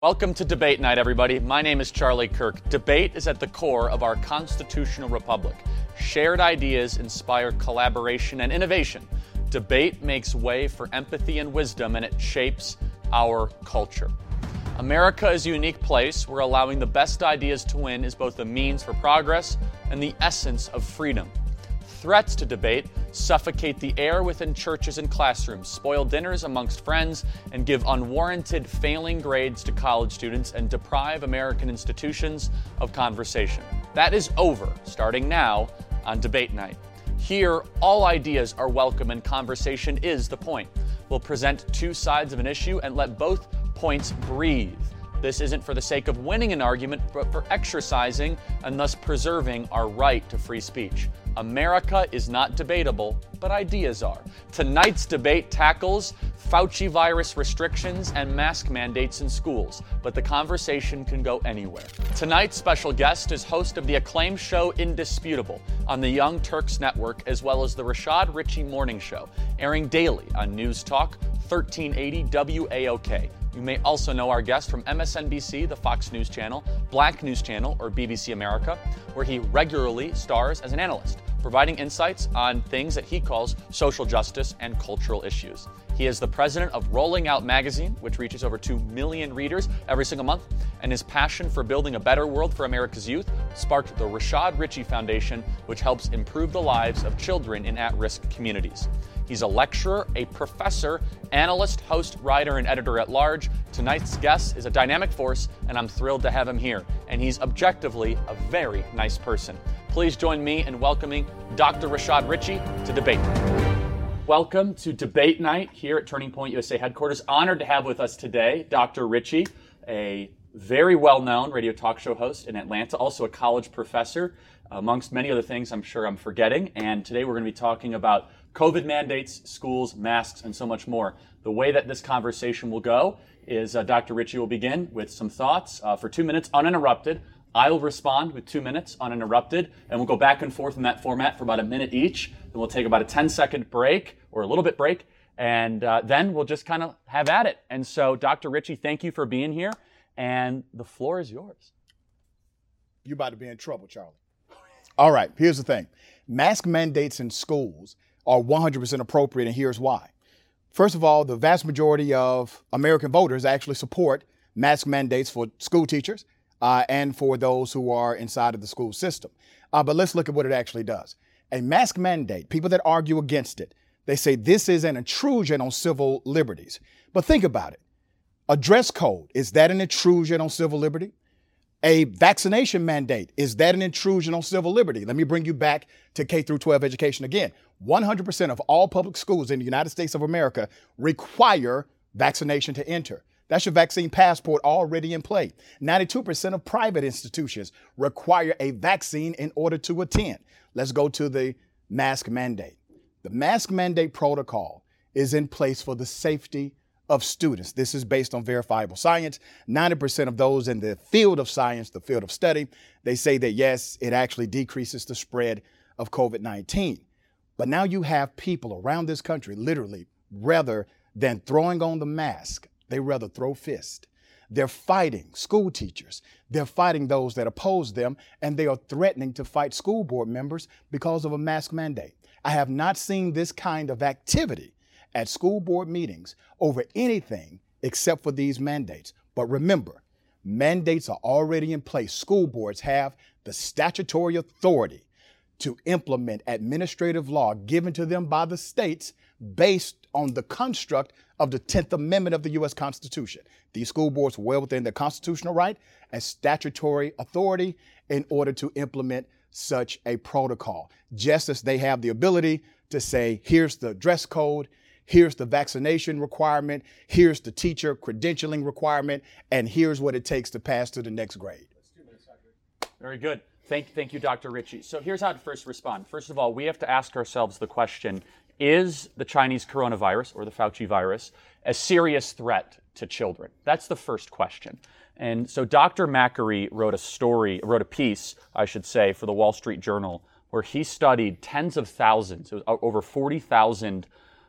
Welcome to Debate Night, everybody. My name is Charlie Kirk. Debate is at the core of our constitutional republic. Shared ideas inspire collaboration and innovation. Debate makes way for empathy and wisdom, and it shapes our culture. America is a unique place where allowing the best ideas to win is both a means for progress and the essence of freedom. Threats to debate suffocate the air within churches and classrooms, spoil dinners amongst friends, and give unwarranted failing grades to college students and deprive American institutions of conversation. That is over starting now on debate night. Here, all ideas are welcome and conversation is the point. We'll present two sides of an issue and let both points breathe. This isn't for the sake of winning an argument, but for exercising and thus preserving our right to free speech. America is not debatable, but ideas are. Tonight's debate tackles Fauci virus restrictions and mask mandates in schools, but the conversation can go anywhere. Tonight's special guest is host of the acclaimed show Indisputable on the Young Turks Network, as well as the Rashad Richey Morning Show, airing daily on News Talk 1380 WAOK. You may also know our guest from MSNBC, the Fox News Channel, Black News Channel, or BBC America, where he regularly stars as an analyst, providing insights on things that he calls social justice and cultural issues. He is the president of Rolling Out Magazine, which reaches over 2 million readers every single month, and his passion for building a better world for America's youth sparked the Rashad Richey Foundation, which helps improve the lives of children in at risk communities. He's a lecturer, a professor, analyst, host, writer, and editor at large. Tonight's guest is a dynamic force, and I'm thrilled to have him here. And he's objectively a very nice person. Please join me in welcoming Dr. Rashad Richey to Debate Welcome to Debate Night here at Turning Point USA headquarters. Honored to have with us today Dr. Richey, a very well known radio talk show host in Atlanta, also a college professor, amongst many other things I'm sure I'm forgetting. And today we're going to be talking about COVID mandates, schools, masks, and so much more. The way that this conversation will go is uh, Dr. Richey will begin with some thoughts uh, for two minutes uninterrupted. I will respond with two minutes uninterrupted, and we'll go back and forth in that format for about a minute each. Then we'll take about a 10 second break or a little bit break, and uh, then we'll just kind of have at it. And so, Dr. Richey, thank you for being here, and the floor is yours. You're about to be in trouble, Charlie. All right, here's the thing mask mandates in schools are 100% appropriate, and here's why. First of all, the vast majority of American voters actually support mask mandates for school teachers uh, and for those who are inside of the school system. Uh, but let's look at what it actually does. A mask mandate, people that argue against it, they say this is an intrusion on civil liberties. But think about it. A dress code, is that an intrusion on civil liberty? A vaccination mandate. Is that an intrusion on civil liberty? Let me bring you back to k through 12 education again. 100% of all public schools in the united states of america require vaccination to enter. That's your vaccine passport already in play. 92% of private institutions require a vaccine in order to attend. Let's go to the mask mandate. The mask mandate protocol is in place for the safety of students. This is based on verifiable science. 90% of those in the field of science, the field of study, they say that yes, it actually decreases the spread of COVID 19. But now you have people around this country, literally, rather than throwing on the mask, they rather throw fist. They're fighting school teachers. They're fighting those that oppose them, and they are threatening to fight school board members because of a mask mandate. I have not seen this kind of activity at school board meetings over anything except for these mandates. But remember, mandates are already in place. School boards have the statutory authority to implement administrative law given to them by the states based on the construct of the 10th Amendment of the U.S. Constitution. These school boards well within their constitutional right and statutory authority in order to implement such a protocol, just as they have the ability to say, here's the dress code, here's the vaccination requirement, here's the teacher credentialing requirement, and here's what it takes to pass to the next grade. Very good. Thank, thank you, Dr. Richey. So here's how to first respond. First of all, we have to ask ourselves the question is the Chinese coronavirus or the Fauci virus a serious threat to children? That's the first question. And so Dr. Makary wrote a story, wrote a piece, I should say, for the Wall Street Journal, where he studied tens of thousands, over 40,000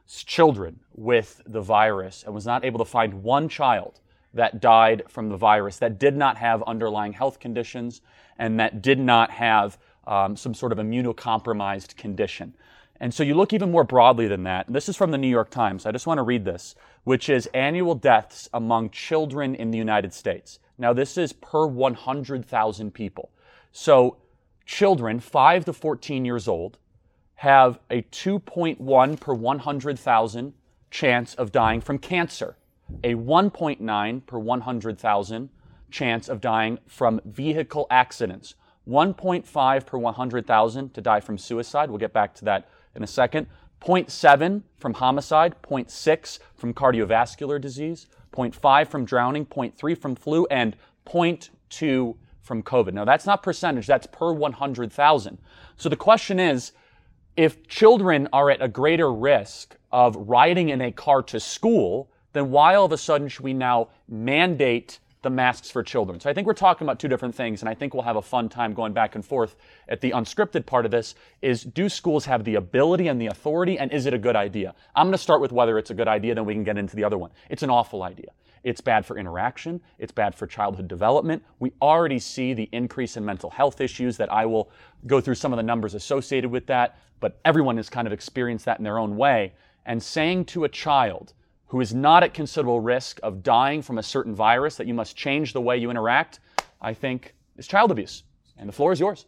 children with the virus and was not able to find one child that died from the virus that did not have underlying health conditions and that did not have um, some sort of immunocompromised condition. And so you look even more broadly than that. And this is from the New York Times. I just want to read this, which is annual deaths among children in the United States. Now, this is per 100,000 people. So children 5 to 14 years old have a 2.1 per 100,000 chance of dying from cancer, a 1.9 per 100,000 chance of dying from vehicle accidents, 1.5 per 100,000 to die from suicide. We'll get back to that in a second. 0.7 from homicide, 0.6 from cardiovascular disease, 0.5 from drowning, 0.3 from flu, and 0.2 from COVID. Now, that's not percentage, that's per 100,000. So the question is if children are at a greater risk of riding in a car to school, then why all of a sudden should we now mandate the masks for children. So I think we're talking about two different things, and I think we'll have a fun time going back and forth at the unscripted part of this is do schools have the ability and the authority, and is it a good idea? I'm going to start with whether it's a good idea, then we can get into the other one. It's an awful idea. It's bad for interaction. It's bad for childhood development. We already see the increase in mental health issues that I will go through some of the numbers associated with that, but everyone has kind of experienced that in their own way. And saying to a child, who is not at considerable risk of dying from a certain virus that you must change the way you interact, I think is child abuse. And the floor is yours.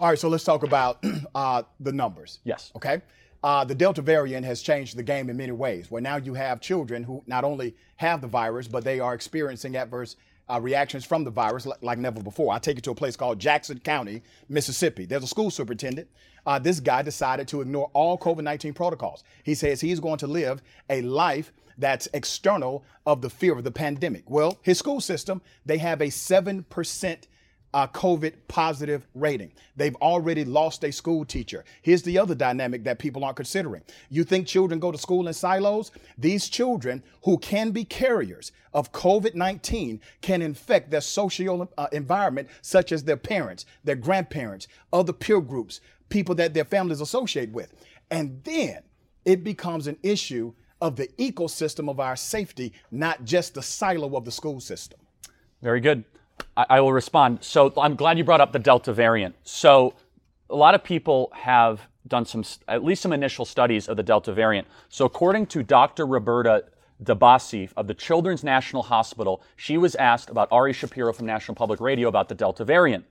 All right, so let's talk about uh, the numbers. Yes. Okay. Uh, the Delta variant has changed the game in many ways, where now you have children who not only have the virus, but they are experiencing adverse uh, reactions from the virus like, like, never before. I take you to a place called Jackson County, Mississippi. There's a school superintendent. Uh, this guy decided to ignore all COVID 19 protocols. He says he's going to live a life that's external of the fear of the pandemic. Well, his school system, they have a 7% uh, COVID positive rating. They've already lost a school teacher. Here's the other dynamic that people aren't considering. You think children go to school in silos? These children who can be carriers of COVID 19 can infect their social uh, environment, such as their parents, their grandparents, other peer groups, people that their families associate with. And then it becomes an issue of the ecosystem of our safety, not just the silo of the school system. Very good. I, I will respond. So I'm glad you brought up the Delta variant. So a lot of people have done some, at least some initial studies of the Delta variant. So according to Dr. Roberta DeBiasi of the Children's National Hospital, she was asked about Ari Shapiro from National Public Radio about the Delta variant.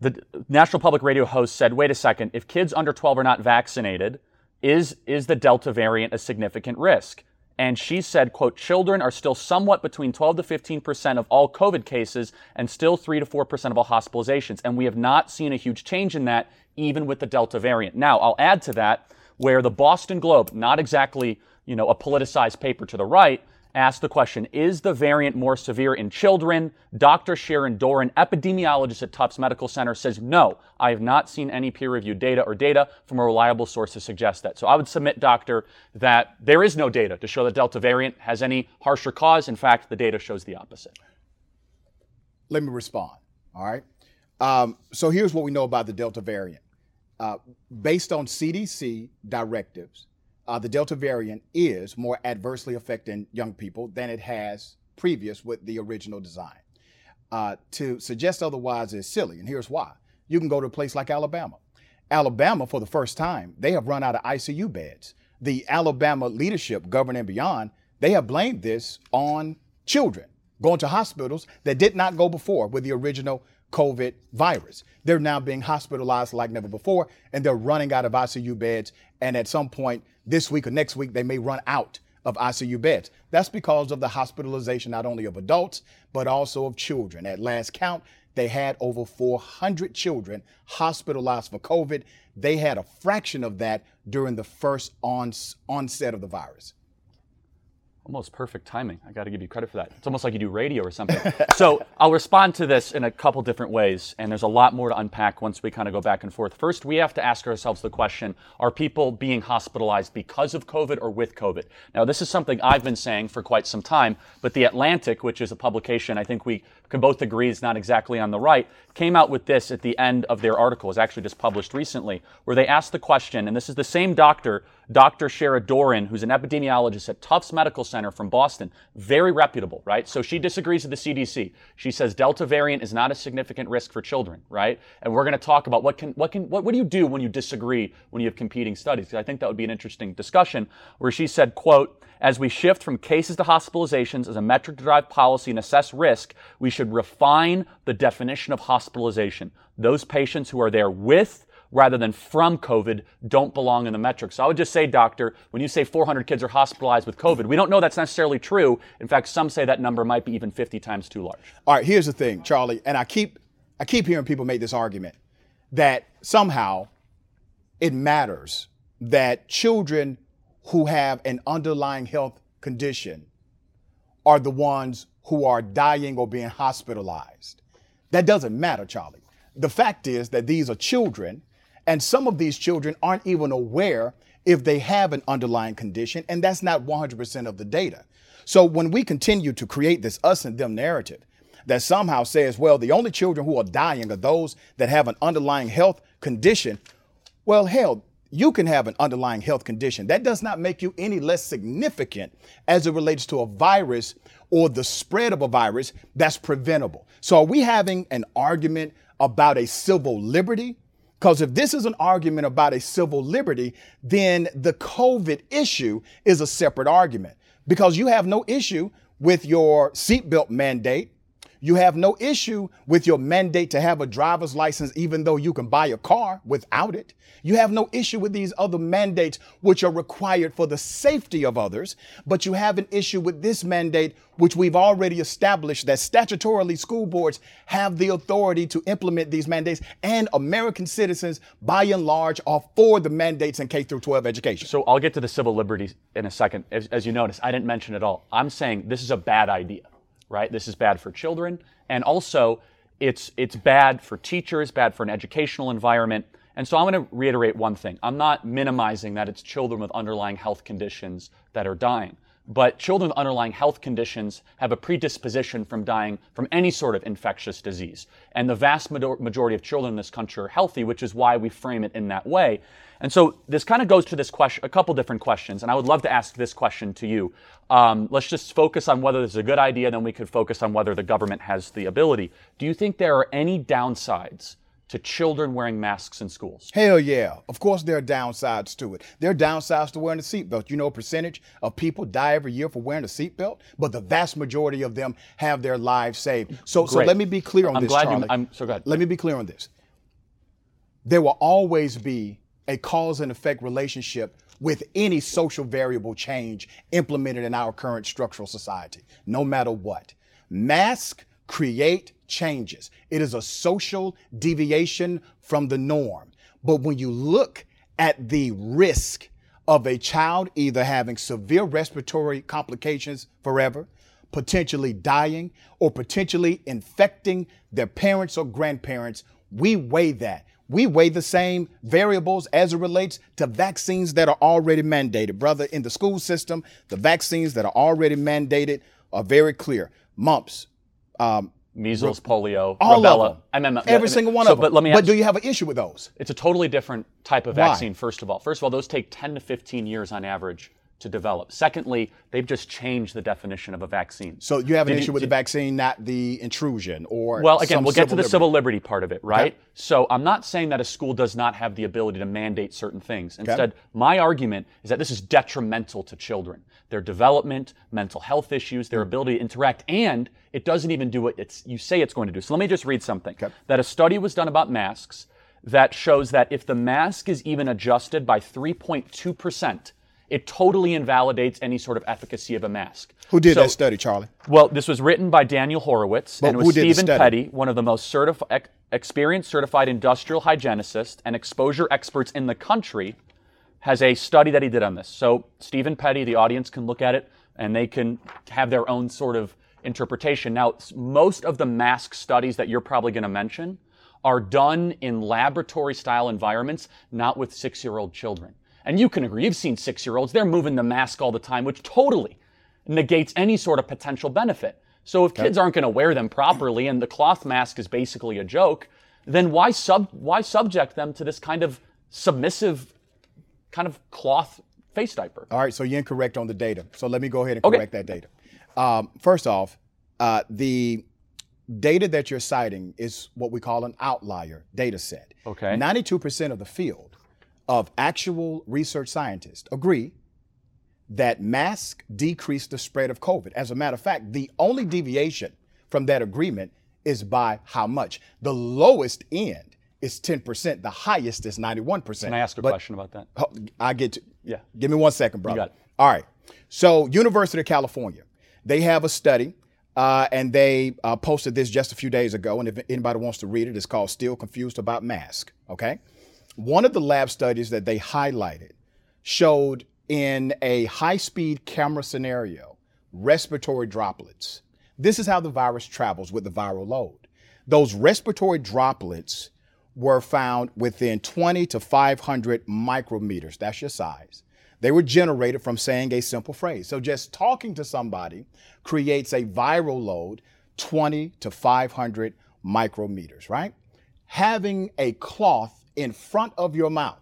The National Public Radio host said, wait a second, if kids under 12 are not vaccinated, is, is the Delta variant a significant risk? And she said, quote, children are still somewhat between 12 to 15% of all COVID cases and still 3 to 4% of all hospitalizations. And we have not seen a huge change in that even with the Delta variant. Now, I'll add to that where the Boston Globe, not exactly, you know, a politicized paper to the right, asked the question Is the variant more severe in children? Dr. Shira Doron, epidemiologist at Tufts Medical Center, says no. I have not seen any peer reviewed data or data from a reliable source to suggest that. So I would submit, doctor, that there is no data to show that Delta variant has any harsher cause. In fact, the data shows the opposite. Let me respond. All right. Um, so here's what we know about the Delta variant. Uh, based on CDC directives, uh, the Delta variant is more adversely affecting young people than it has previous with the original design. Uh, to suggest otherwise is silly, and here's why. You can go to a place like Alabama. Alabama, for the first time, they have run out of ICU beds. The Alabama leadership, governor and beyond, they have blamed this on children going to hospitals that did not go before with the original COVID virus. They're now being hospitalized like never before, and they're running out of ICU beds. And at some point this week or next week, they may run out of ICU beds. That's because of the hospitalization not only of adults, but also of children. At last count, they had over 400 children hospitalized for COVID. They had a fraction of that during the first onset of the virus almost perfect timing. I got to give you credit for that. It's almost like you do radio or something. so I'll respond to this in a couple different ways, and there's a lot more to unpack once we kind of go back and forth. First, we have to ask ourselves the question are people being hospitalized because of COVID or with COVID? Now, this is something I've been saying for quite some time, but The Atlantic, which is a publication I think we can both agree is not exactly on the right, came out with this at the end of their article. It was actually just published recently, where they asked the question, and this is the same doctor, Dr. Shira Doron, who's an epidemiologist at Tufts Medical Center from Boston, very reputable, right? So she disagrees with the CDC. She says Delta variant is not a significant risk for children, right? And we're going to talk about what can what can what, what do you do when you disagree when you have competing studies? Because I think that would be an interesting discussion. Where she said, "quote." As we shift from cases to hospitalizations as a metric to drive policy and assess risk, we should refine the definition of hospitalization. Those patients who are there with rather than from COVID don't belong in the metric. So I would just say, doctor, when you say 400 kids are hospitalized with COVID, we don't know that's necessarily true. In fact, some say that number might be even 50 times too large. All right, here's the thing, Charlie, and I keep I keep hearing people make this argument that somehow it matters that children who have an underlying health condition are the ones who are dying or being hospitalized. That doesn't matter, Charlie. The fact is that these are children, and some of these children aren't even aware if they have an underlying condition, and that's not 100% of the data. So when we continue to create this us and them narrative that somehow says, well, the only children who are dying are those that have an underlying health condition, well, hell, you can have an underlying health condition. That does not make you any less significant as it relates to a virus or the spread of a virus that's preventable. So, are we having an argument about a civil liberty? Because if this is an argument about a civil liberty, then the COVID issue is a separate argument because you have no issue with your seatbelt mandate you have no issue with your mandate to have a driver's license, even though you can buy a car without it. You have no issue with these other mandates, which are required for the safety of others. But you have an issue with this mandate, which we've already established that statutorily school boards have the authority to implement these mandates, and American citizens, by and large, are for the mandates in K through 12 education. So I'll get to the civil liberties in a second. As, as you notice, I didn't mention it all. I'm saying this is a bad idea right? This is bad for children, and also it's it's bad for teachers, bad for an educational environment. And so I'm going to reiterate one thing. I'm not minimizing that it's children with underlying health conditions that are dying. But children with underlying health conditions have a predisposition from dying from any sort of infectious disease. And the vast majority of children in this country are healthy, which is why we frame it in that way. And so this kind of goes to this question, a couple different questions. And I would love to ask this question to you. Um, let's just focus on whether this is a good idea, then we could focus on whether the government has the ability. Do you think there are any downsides to children wearing masks in schools? Hell yeah. Of course, there are downsides to it. There are downsides to wearing a seatbelt. You know, a percentage of people die every year for wearing a seatbelt, but the vast majority of them have their lives saved. So, so let me be clear on I'm this, glad Charlie. You, I'm so glad. Let me be clear on this. There will always be a cause and effect relationship with any social variable change implemented in our current structural society, no matter what. Mask create changes. It is a social deviation from the norm. But when you look at the risk of a child either having severe respiratory complications forever, potentially dying, or potentially infecting their parents or grandparents, we weigh that. We weigh the same variables as it relates to vaccines that are already mandated. Brother, in the school system, the vaccines that are already mandated are very clear. Mumps, um, measles, polio, all rubella. Of them. I mean, every single one so, of them. But let me. But do you have an issue with those? It's a totally different type of vaccine. Why? First of all, first of all, those take 10 to 15 years on average to develop. Secondly, they've just changed the definition of a vaccine. So you have an did issue you, with did, the vaccine, not the intrusion or Well, again, we'll get to the liberty. civil liberty part of it, right? Okay. So I'm not saying that a school does not have the ability to mandate certain things. Instead, okay. my argument is that this is detrimental to children. Their development, mental health issues, their mm. ability to interact, and it doesn't even do what it's you say it's going to do. So let me just read something. Okay. That a study was done about masks that shows that if the mask is even adjusted by 3.2 percent it totally invalidates any sort of efficacy of a mask. Who did so, that study, Charlie? Well, this was written by Daniel Horowitz, but and it was Stephen Petty, one of the most certifi- experienced certified industrial hygienists and exposure experts in the country, has a study that he did on this. So Stephen Petty, the audience can look at it and they can have their own sort of interpretation. Now, most of the mask studies that you're probably going to mention are done in laboratory style environments, not with six year old children. And you can agree, you've seen six year olds, they're moving the mask all the time, which totally negates any sort of potential benefit. So if kids aren't going to wear them properly and the cloth mask is basically a joke, then why sub why subject them to this kind of submissive kind of cloth face diaper? All right, so you're incorrect on the data. So let me go ahead and Okay. correct that data. Um, first off, uh, the data that you're citing is what we call an outlier data set. Okay. 92% of the field of actual research scientists agree that masks decrease the spread of COVID. As a matter of fact, the only deviation from that agreement is by how much. The lowest end is 10%, the highest is 91%. Can I ask a But- question about that? I get to. Yeah. Give me one second, brother. All right. So, University of California, they have a study, uh, and they uh, posted this just a few days ago. And if anybody wants to read it, it's called "Still Confused About Mask." Okay. One of the lab studies that they highlighted showed in a high-speed camera scenario respiratory droplets. This is how the virus travels with the viral load. Those respiratory droplets were found within 20 to 500 micrometers. That's your size. They were generated from saying a simple phrase. So just talking to somebody creates a viral load 20 to 500 micrometers, right? Having a cloth in front of your mouth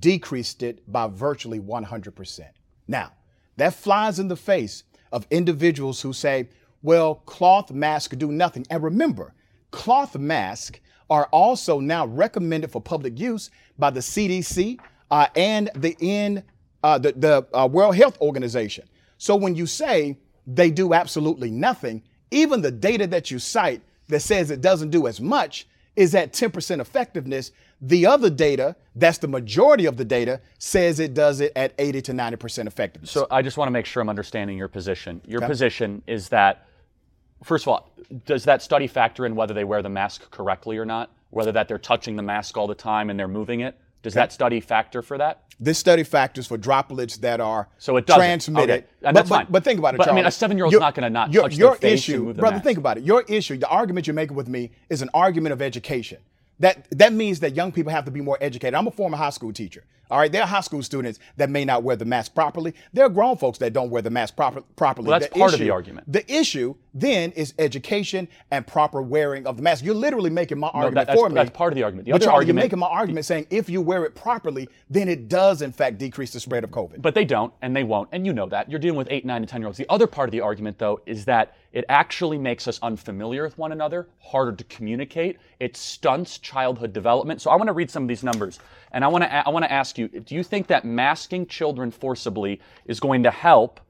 decreased it by virtually 100%. Now, that flies in the face of individuals who say, well, cloth masks do nothing. And remember, cloth masks are also now recommended for public use by the CDC uh, and the, N, uh, the, the uh, World Health Organization. So when you say they do absolutely nothing, even the data that you cite that says it doesn't do as much is at 10% effectiveness. The other data, that's the majority of the data, says it does it at 80 to 90% effectiveness. So I just want to make sure I'm understanding your position. Your position is that, first of all, does that study factor in whether they wear the mask correctly or not? Whether that they're touching the mask all the time and they're moving it? Does that study factor for that? this study factors for droplets that are So it doesn't. transmitted. Okay. And but, that's but- fine. But think about it, But, I mean, a seven-year-old's Your- not gonna not your, touch your issue, brother. mask. Think about it. Your issue, the argument you're making with me, is an argument of education. That that means that young people have to be more educated. I'm a former high school teacher. All right, there are high school students that may not wear the mask properly. There are grown folks that don't wear the mask proper, properly. Well, that's part of the argument. The issue then is education and proper wearing of the mask. You're literally making my No, argument that- for me. that's part of the argument. The but other Charlie, argument, you're making my argument saying if you wear it properly, then it does in fact decrease the spread of COVID. But they don't, and they won't, and you know that. You're dealing with eight, nine, and ten year olds. The other part of the argument, though, is that it actually makes us unfamiliar with one another, harder to communicate. It stunts childhood development. So I want to read some of these numbers, and I want to I want to ask you: Do you think that masking children forcibly is going to help?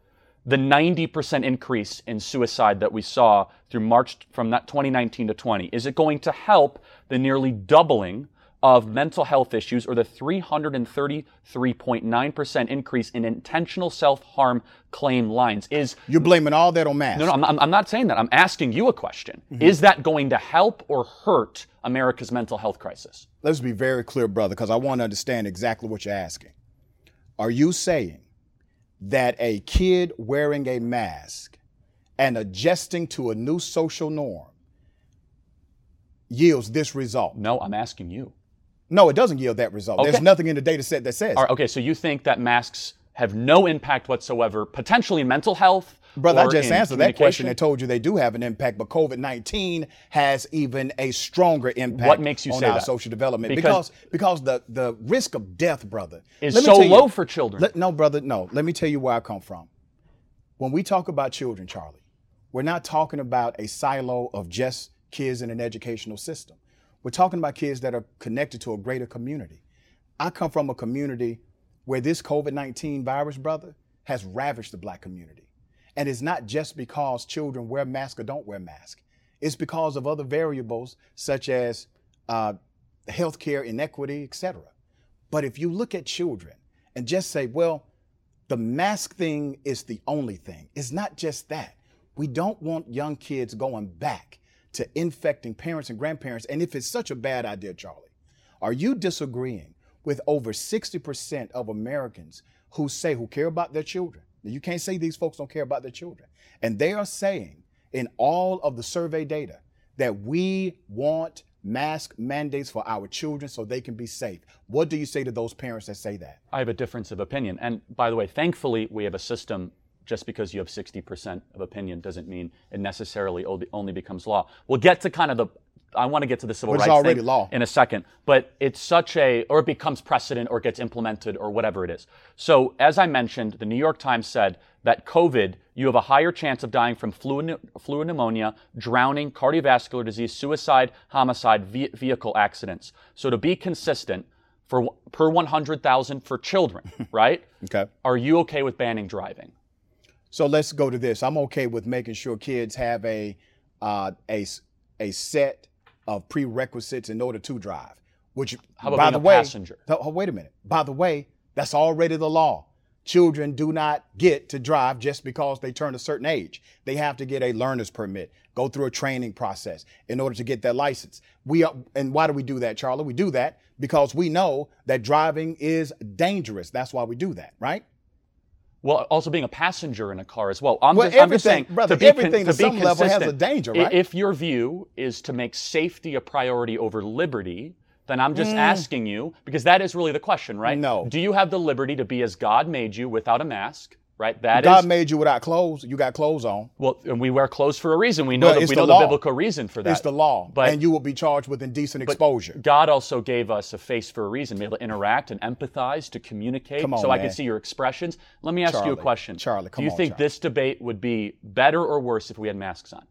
The 90% increase in suicide that we saw through March from that 2019 to 20, is it going to help the nearly doubling of mental health issues or the 333.9% increase in intentional self-harm claim lines is You're blaming all that on masks. no, no I'm, I'm, I'm not saying that i'm asking you a question mm-hmm. is that going to help or hurt america's mental health crisis Let's be very clear, brother, because I want to understand exactly what you're asking. Are you saying that a kid wearing a mask and adjusting to a new social norm yields this result? no i'm asking you No, it doesn't yield that result. There's nothing in the data set that says. All right, okay so you think that masks have no impact whatsoever potentially mental health Brother, I just answered that question and told you they do have an impact, but COVID 19 has even a stronger impact What makes you on say our that? social development. Because- Because because the, the risk of death, brother, Is so you- low for children. Let- no, brother, no. Let me tell you where I come from. When we talk about children, Charlie, we're not talking about a silo of just kids in an educational system. We're talking about kids that are connected to a greater community. I come from a community where this COVID 19 virus, brother, has ravaged the black community. And it's not just because children wear masks or don't wear masks, it's because of other variables such as uh, healthcare inequity, etc. But if you look at children and just say, well, the mask thing is the only thing, it's not just that. We don't want young kids going back to infecting parents and grandparents. And if it's such a bad idea, Charlie, are you disagreeing with over 60% of Americans who say, who care about their children? Now, You can't say these folks don't care about their children. And they are saying in all of the survey data that we want mask mandates for our children so they can be safe. What do you say to those parents that say that? I have a difference of opinion. And by the way, thankfully, we have a system just because you have 60% of opinion doesn't mean it necessarily only becomes law. We'll get to kind of the I want to get to the civil rights already thing law. in a second, but it's such a or it becomes precedent or gets implemented or whatever it is. So, as I mentioned, the New York Times said that COVID, you have a higher chance of dying from flu, flu pneumonia, drowning, cardiovascular disease, suicide, homicide, ve- vehicle accidents. So, to be consistent, for per 100,000 for children, right? Okay. Are you okay with banning driving? So let's go to this. I'm okay with making sure kids have a uh, a a set of prerequisites in order to drive. Which, How about by the way, passenger? th- oh, wait a minute. By the way, that's already the law. Children do not get to drive just because they turn a certain age. They have to get a learner's permit, go through a training process in order to get their license. We are, and why do we do that, Charlie? We do that because we know that driving is dangerous. That's why we do that, right? Well, also being a passenger in a car as well. I'm Well, just, I'm just everything- saying, brother, to be everything con- to to some level has a danger, right? If your view is to make safety a priority over liberty, then I'm just asking you because that is really the question, right? Mm. No. Do you have the liberty to be as God made you without a mask? Right. That is God made you without clothes. You got clothes on. well, and we wear clothes for a reason. We know that we the know the biblical reason for that. It's the law, But- and you will be charged with indecent exposure. God also gave us a face for a reason, be able to interact and empathize, to communicate, Come on, so I can see your expressions. Let me ask you a Charlie, question. Charlie, Do you on, think Charlie. this debate would be better or worse if we had masks on?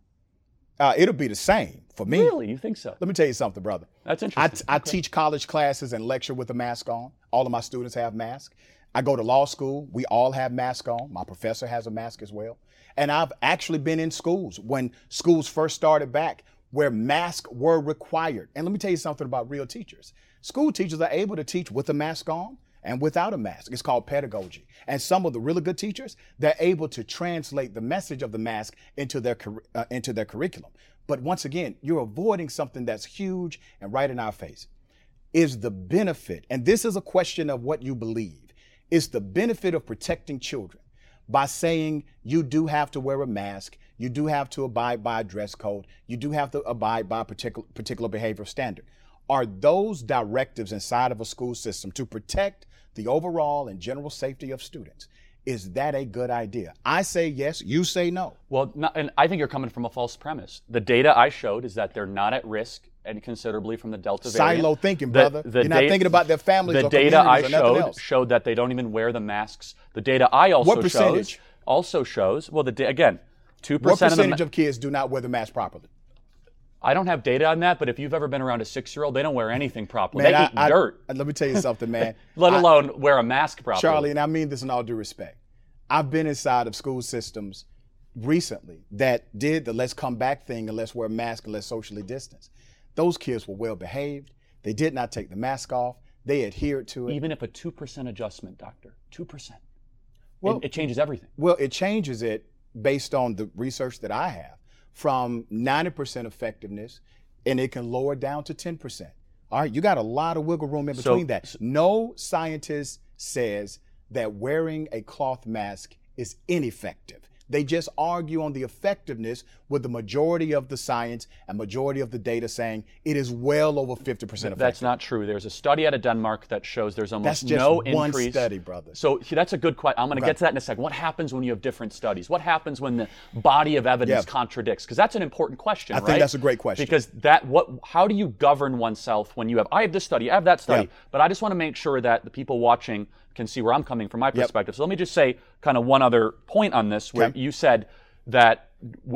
Uh, it'll be the same for me. Really? You think so? Let me tell you something, brother. That's I, interesting. I teach college classes and lecture with a mask on. All of my students have masks. I go to law school. We all have masks on. My professor has a mask as well. And I've actually been in schools when schools first started back where masks were required. And let me tell you something about real teachers. School teachers are able to teach with a mask on and without a mask. It's called pedagogy. And some of the really good teachers, they're able to translate the message of the mask into their uh, into their curriculum. But once again, you're avoiding something that's huge and right in our face is the benefit, and this is a question of what you believe, is the benefit of protecting children by saying you do have to wear a mask, you do have to abide by a dress code, you do have to abide by a particular, particular behavioral standard. Are those directives inside of a school system to protect the overall and general safety of students? Is that a good idea? I say yes, you say no. well, not, and I think you're coming from a false premise. The data I showed is that they're not at risk and considerably from the Delta variant. Silo thinking, The- brother. the You're not da- thinking about their families The or data I showed else. showed that they don't even wear the masks. The data I also percentage? shows also shows well the da- again two What percent of ma- of kids do not wear the mask properly? I don't have data on that, but if you've ever been around a six-year-old, they don't wear anything properly. Man, they I- eat I- dirt, Let me tell you something, man. let I- alone wear a mask properly. Charlie, and I mean this in all due respect. I've been inside of school systems recently that did the let's come back thing and let's wear masks and let's socially distance. Those kids were well behaved. They did not take the mask off. They adhered to it. even if a two percent adjustment, doctor, two percent, Well- it, it changes everything. Well, it changes it based on the research that I have from 90% effectiveness and it can lower down to 10%. All right, you got a lot of wiggle room in So- between that. No scientist says that wearing a cloth mask is ineffective. They just argue on the effectiveness with the majority of the science and majority of the data saying it is well over 50% effective. That's not true. There's a study out of Denmark that shows there's almost That's just no one increase. study, brother. So that's a good question. I'm going to get to that in a second. What happens when you have different studies? What happens when the body of evidence Yeah. contradicts? Because that's an important question, I right? think that's a great question. Because that what how do you govern oneself when you have I have this study, I have that study, Yeah. but I just want to make sure that the people watching can see where I'm coming from my perspective. So let me just say kind of one other point on this where Okay. you said that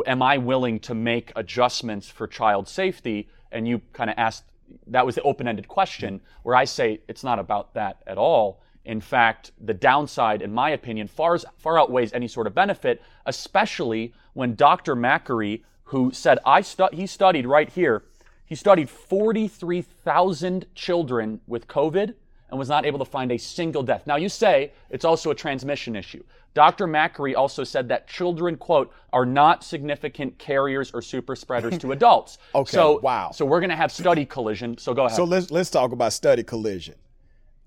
am I willing to make adjustments for child safety and you kind of asked that was the open-ended question where I say it's not about that at all. In fact, the downside, in my opinion, far, far outweighs any sort of benefit, especially when Dr. Makary, who said I stu- he studied right here, he studied 43,000 children with COVID and was not able to find a single death. Now, you say it's also a transmission issue. Dr. Makary also said that children, quote, are not significant carriers or super spreaders to adults. Okay, So, wow. So we're going to have study collision. So go ahead. So let's let's talk about study collision.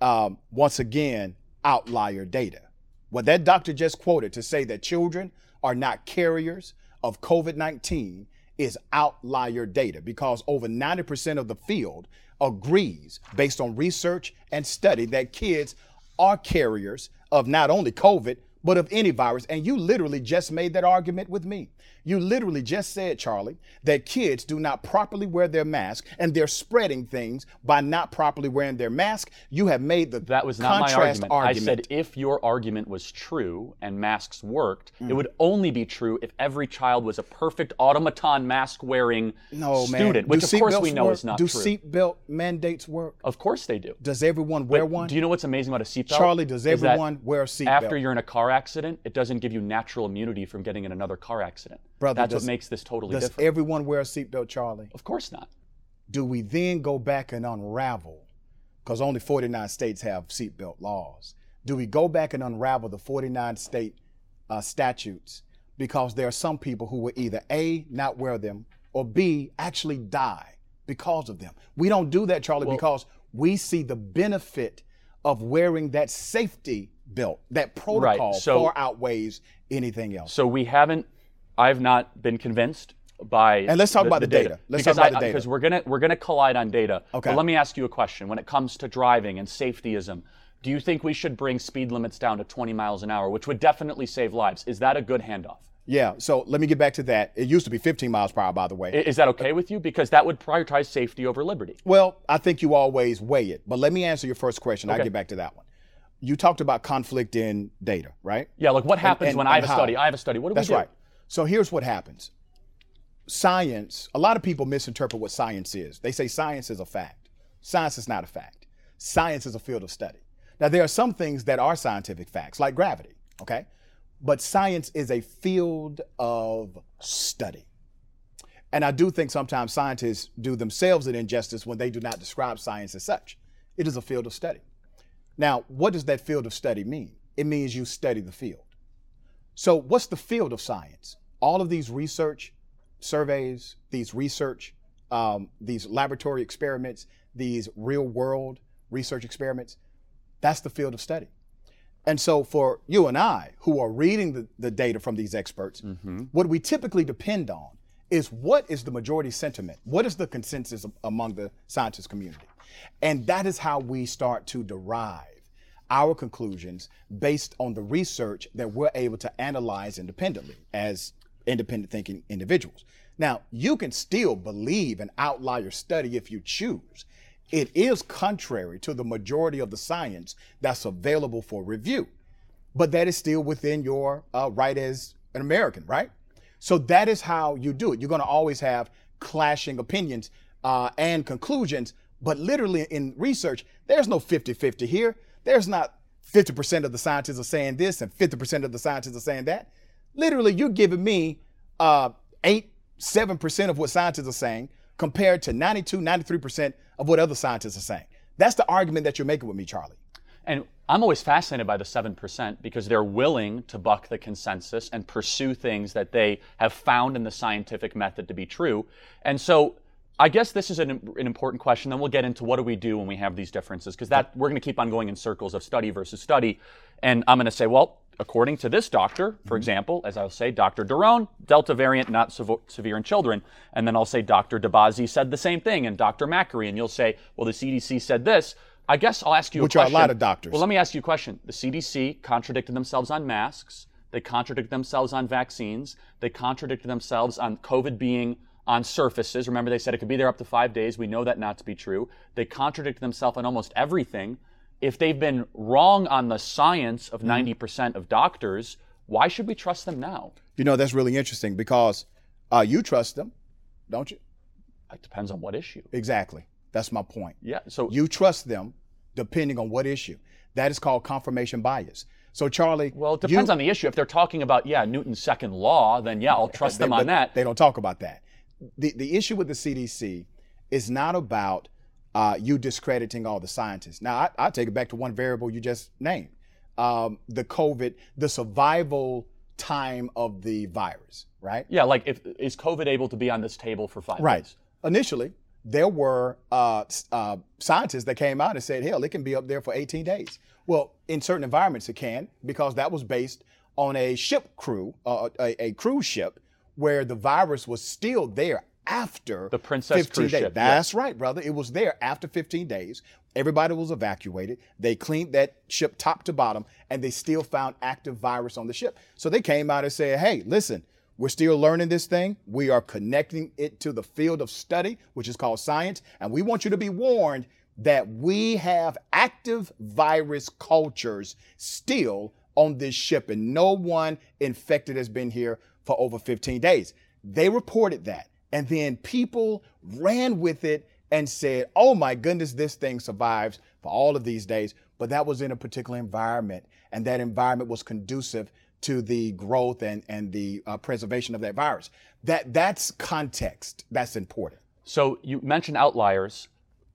Um, once again, outlier data. What that doctor just quoted to say that children are not carriers of COVID 19 is outlier data because over 90% of the field agrees, based on research and study, that kids are carriers of not only COVID, but of any virus. And you literally just made that argument with me. You literally just said, Charlie, that kids do not properly wear their mask and they're spreading things by not properly wearing their mask. You have made the that was not my contrast argument. I said if your argument was true and masks worked, Mm. it would only be true if every child was a perfect automaton mask wearing no, man. student, which Do of course we know work? is not Do true. Do seatbelt mandates work? of course they do. Does everyone wear But one? Do you know what's amazing about a seatbelt? Charlie, does everyone wear a seatbelt? After you're in a car accident, it doesn't give you natural immunity from getting in another car accident. Brother, That's does- what makes this totally different. Does different. everyone wear a seatbelt, Charlie? of course not. Do we then go back and unravel? Because only 49 states have seatbelt laws. Do we go back and unravel the 49 state uh, statutes because there are some people who will either A, not wear them, or B, actually die because of them? We don't do that, Charlie, because we see the benefit of wearing that safety belt. That protocol so- far outweighs anything else. So we haven't. I've not been convinced by. And let's talk about the data. Let's because talk about I- the data. Because we're gonna we're gonna collide on data. Okay. But let me ask you a question. When it comes to driving and safetyism, do you think we should bring speed limits down to 20 miles an hour, which would definitely save lives? Is that a good handoff? yeah, so let me get back to that. It used to be 15 miles per hour, by the way. Is that okay with you? Because that would prioritize safety over liberty. Well, I think you always weigh it. But let me answer your first question. I'll get back to that one. You talked about conflict in data, right? Yeah, like what happens and- when I and have a study? I have a study. What do That's we do? right. So here's what happens. Science, a lot of people misinterpret what science is. They say science is a fact. Science is not a fact. Science is a field of study. Now, there are some things that are scientific facts, like gravity, okay? But science is a field of study. And I do think sometimes scientists do themselves an injustice when they do not describe science as such. It is a field of study. Now, what does that field of study mean? It means you study the field. So, what's the field of science? All of these research surveys, these research, um, these laboratory experiments, these real world research experiments, that's the field of study. And so, for you and I, who are reading the, the data from these experts, what we typically depend on is what is the majority sentiment? What is the consensus among the scientist community? And that is how we start to derive our conclusions based on the research that we're able to analyze independently as independent thinking individuals. Now, you can still believe an outlier study if you choose. It is contrary to the majority of the science that's available for review, but that is still within your uh, right as an American, right? So that is how you do it. You're going to always have clashing opinions uh, and conclusions, but literally in research, there's no 50 50 here. There's not 50% of the scientists are saying this and 50% of the scientists are saying that. Literally, you're giving me uh, 8, 7% of what scientists are saying compared to 92, 93% of what other scientists are saying. That's the argument that you're making with me, Charlie. And I'm always fascinated by the 7% because they're willing to buck the consensus and pursue things that they have found in the scientific method to be true. And so I guess this is an, an important question. Then we'll get into what do we do when we have these differences because that we're going to keep on going in circles of study versus study. And I'm going to say, well, according to this doctor, for mm-hmm. example, as I'll say, Dr. Doron, Delta variant not severe in children. And then I'll say Dr. DeBiasi said the same thing and Dr. Makary. And you'll say, well, the CDC said this. I guess I'll ask you Which a are a lot of doctors. Well, let me ask you a question. The CDC contradicted themselves on masks. They contradicted themselves on vaccines. They contradicted themselves on COVID being on surfaces. Remember, they said it could be there up to five days. We know that not to be true. They contradicted themselves on almost everything. If they've been wrong on the science of Mm-hmm. 90% of doctors, why should we trust them now? You know, that's really interesting because uh, you trust them, don't you? It depends on what issue. Exactly. That's my point. Yeah. So You trust them depending on what issue. That is called confirmation bias. So, Charlie. well, it depends you, on the issue. If they're talking about yeah Newton's second law, then yeah, I'll trust they, them on that. They don't talk about that. The, the issue with the CDC is not about uh, you discrediting all the scientists. Now, I, I take it back to one variable you just named um, the COVID, the survival time of the virus, right? Yeah, like if is COVID able to be on this table for five Right. days? Initially, there were uh, uh, scientists that came out and said, hell, it can be up there for 18 days. Well, in certain environments, it can because that was based on a ship crew, uh, a, a cruise ship, where the virus was still there after the Princess 15 cruise days. ship. That's right, brother. It was there after 15 days. Everybody was evacuated. They cleaned that ship top to bottom, and they still found active virus on the ship. So they came out and said, "Hey, listen." We're still learning this thing. We are connecting it to the field of study, which is called science. And we want you to be warned that we have active virus cultures still on this ship, and no one infected has been here for over 15 days. They reported that. And then people ran with it and said, oh my goodness, this thing survives for all of these days. But that was in a particular environment, and that environment was conducive to the growth and, and the uh, preservation of that virus. That that's context. That's important. So you mentioned outliers.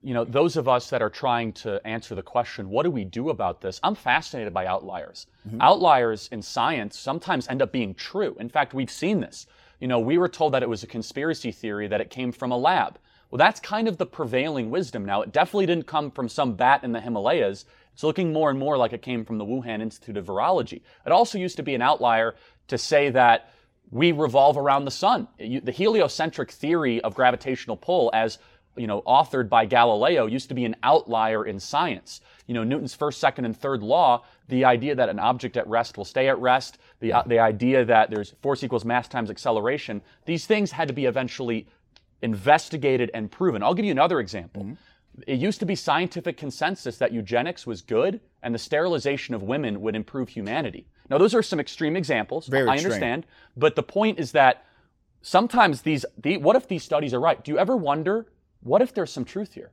You know, those of us that are trying to answer the question, what do we do about this? I'm fascinated by outliers. Mm-hmm. Outliers in science sometimes end up being true. In fact, we've seen this. You know, we were told that it was a conspiracy theory that it came from a lab. Well, that's kind of the prevailing wisdom now. It definitely didn't come from some bat in the Himalayas. It's looking more and more like it came from the Wuhan Institute of Virology. It also used to be an outlier to say that we revolve around the sun. The heliocentric theory of gravitational pull, as you know, authored by Galileo, used to be an outlier in science. You know, Newton's first, second, and third law, the idea that an object at rest will stay at rest, the, uh, the idea that there's force equals mass times acceleration, these things had to be eventually investigated and proven. I'll give you another example. Mm-hmm it used to be scientific consensus that eugenics was good and the sterilization of women would improve humanity. Now, those are some extreme examples. Very I extreme. understand. But the point is that sometimes these, the, what if these studies are right? Do you ever wonder, what if there's some truth here?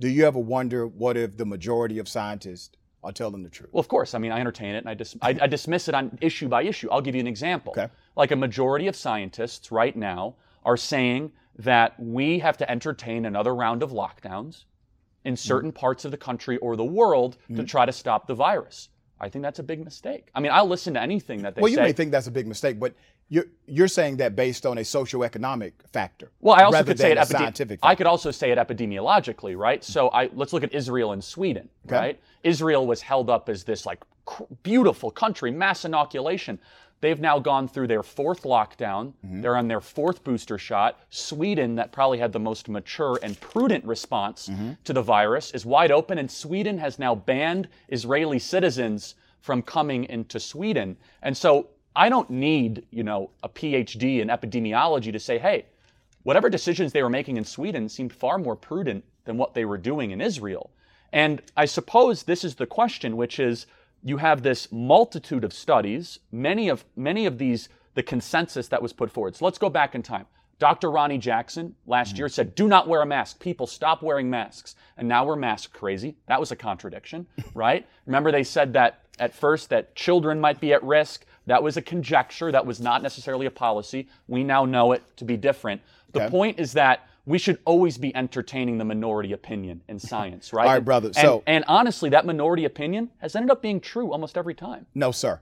Do you ever wonder what if the majority of scientists are telling the truth? Well, of course. I mean, I entertain it and I, dis- I, I dismiss it on issue by issue. I'll give you an example. Okay. Like a majority of scientists right now are saying that we have to entertain another round of lockdowns in certain mm. parts of the country or the world mm. to try to stop the virus. I think that's a big mistake. I mean, I'll listen to anything that they say. Well, you may think that's a big mistake, but you're, you're saying that based on a socioeconomic factor. Well, I also could say it epide- scientific. I could also say it epidemiologically, right? So I, let's look at Israel and Sweden, okay. right? Israel was held up as this like beautiful country, mass inoculation. They've now gone through their fourth lockdown. Mm-hmm. They're on their fourth booster shot. Sweden, that probably had the most mature and prudent response mm-hmm. to the virus, is wide open, and Sweden has now banned Israeli citizens from coming into Sweden. And so I don't need, you know, a PhD in epidemiology to say, hey, whatever decisions they were making in Sweden seemed far more prudent than what they were doing in Israel. And I suppose this is the question, which is you have this multitude of studies, many of many of these the consensus that was put forward. So let's go back in time. Dr. Ronnie Jackson last mm-hmm. year said, "Do not wear a mask. People stop wearing masks." And now we're mask crazy. That was a contradiction, right? Remember they said that at first that children might be at risk. That was a conjecture. That was not necessarily a policy. We now know it to be different. The okay. point is that we should always be entertaining the minority opinion in science, right? All right, brother. And, so, and honestly, that minority opinion has ended up being true almost every time. No, sir.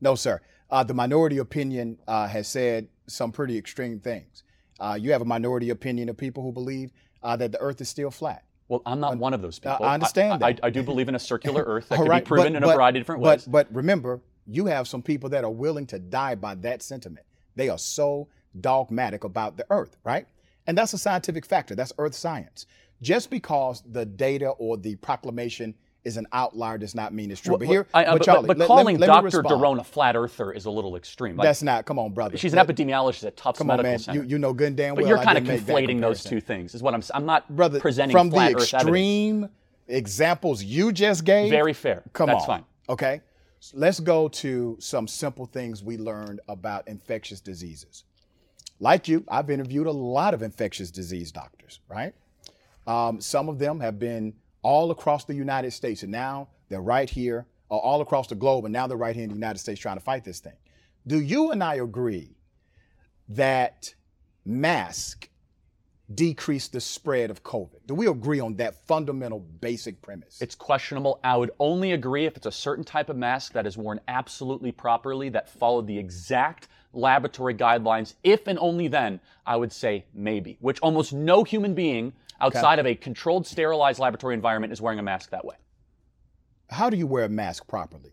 No, sir. Uh, the minority opinion uh, has said some pretty extreme things. Uh, you have a minority opinion of people who believe uh, that the Earth is still flat. Well, I'm not one of those people. I understand I, that. I, I, do believe in a circular Earth that can right, be proven but, in a variety of different ways. But, but remember, you have some people that are willing to die by that sentiment. They are so dogmatic about the Earth, right? And that's a scientific factor. That's earth science. Just because the data or the proclamation is an outlier does not mean it's true. Well, but here, I, but, but, Charlie, but, let, calling let, let Dr. Doron a flat earther is a little extreme. Like, That's not. Come on, brother. She's an epidemiologist at Tufts come Medical on, man. Center. You, you know good and damn well. But you're kind of conflating those two things. Is what I'm. I'm not brother, presenting from the extreme examples you just gave. Very fair. Come That's on. fine. Okay. Let's go to some simple things we learned about infectious diseases like you, I've interviewed a lot of infectious disease doctors, right? Um, some of them have been all across the United States, and now they're right here, or all across the globe, and now they're right here in the United States trying to fight this thing. Do you and I agree that mask decrease the spread of COVID? Do we agree on that fundamental basic premise? It's questionable. I would only agree if it's a certain type of mask that is worn absolutely properly, that followed the exact laboratory guidelines. If and only then, I would say maybe, which almost no human being outside okay. of a controlled, sterilized laboratory environment is wearing a mask that way. How do you wear a mask properly?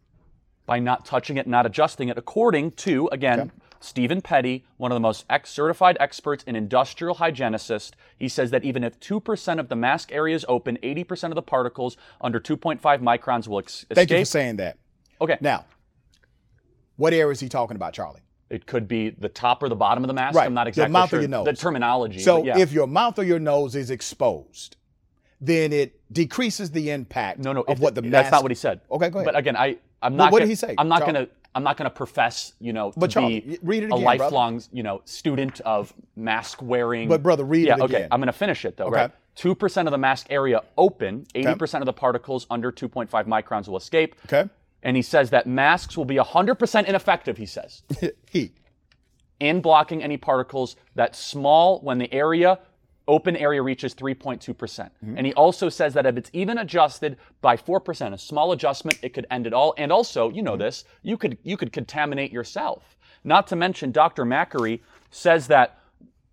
By not touching it, not adjusting it, according to, again, okay. Stephen Petty, one of the most ex- certified experts in industrial hygienicist, he says that even if 2% of the mask area is open, 80% of the particles under 2.5 microns will ex- escape. Thank you for saying that. Okay. Now, what area is he talking about, Charlie? It could be the top or the bottom of the mask. Right. I'm not exactly The mouth or your nose. the terminology. So yeah. if your mouth or your nose is exposed, then it decreases the impact no, no, of what the that's mask. not what he said. Okay, go ahead. But again, I I'm Well, not. what gonna, did he say, I'm not gonna. I'm not gonna profess, you know, to But Charlie, be read it a again, brother. lifelong, you know, student of mask wearing. But, brother, read yeah, it okay. again. I'm gonna finish it though. Okay. Right. Two percent of the mask area open. Eighty percent of the particles under 2.5 microns will escape. Okay. And he says that masks will be 100% ineffective. He says. he. in blocking any particles that small when the area open area reaches 3.2%. percent mm-hmm. And he also says that if it's even adjusted by 4%, a small adjustment, it could end it all. And also, you know mm-hmm. this, you could you could contaminate yourself. Not to mention Dr. Makary says that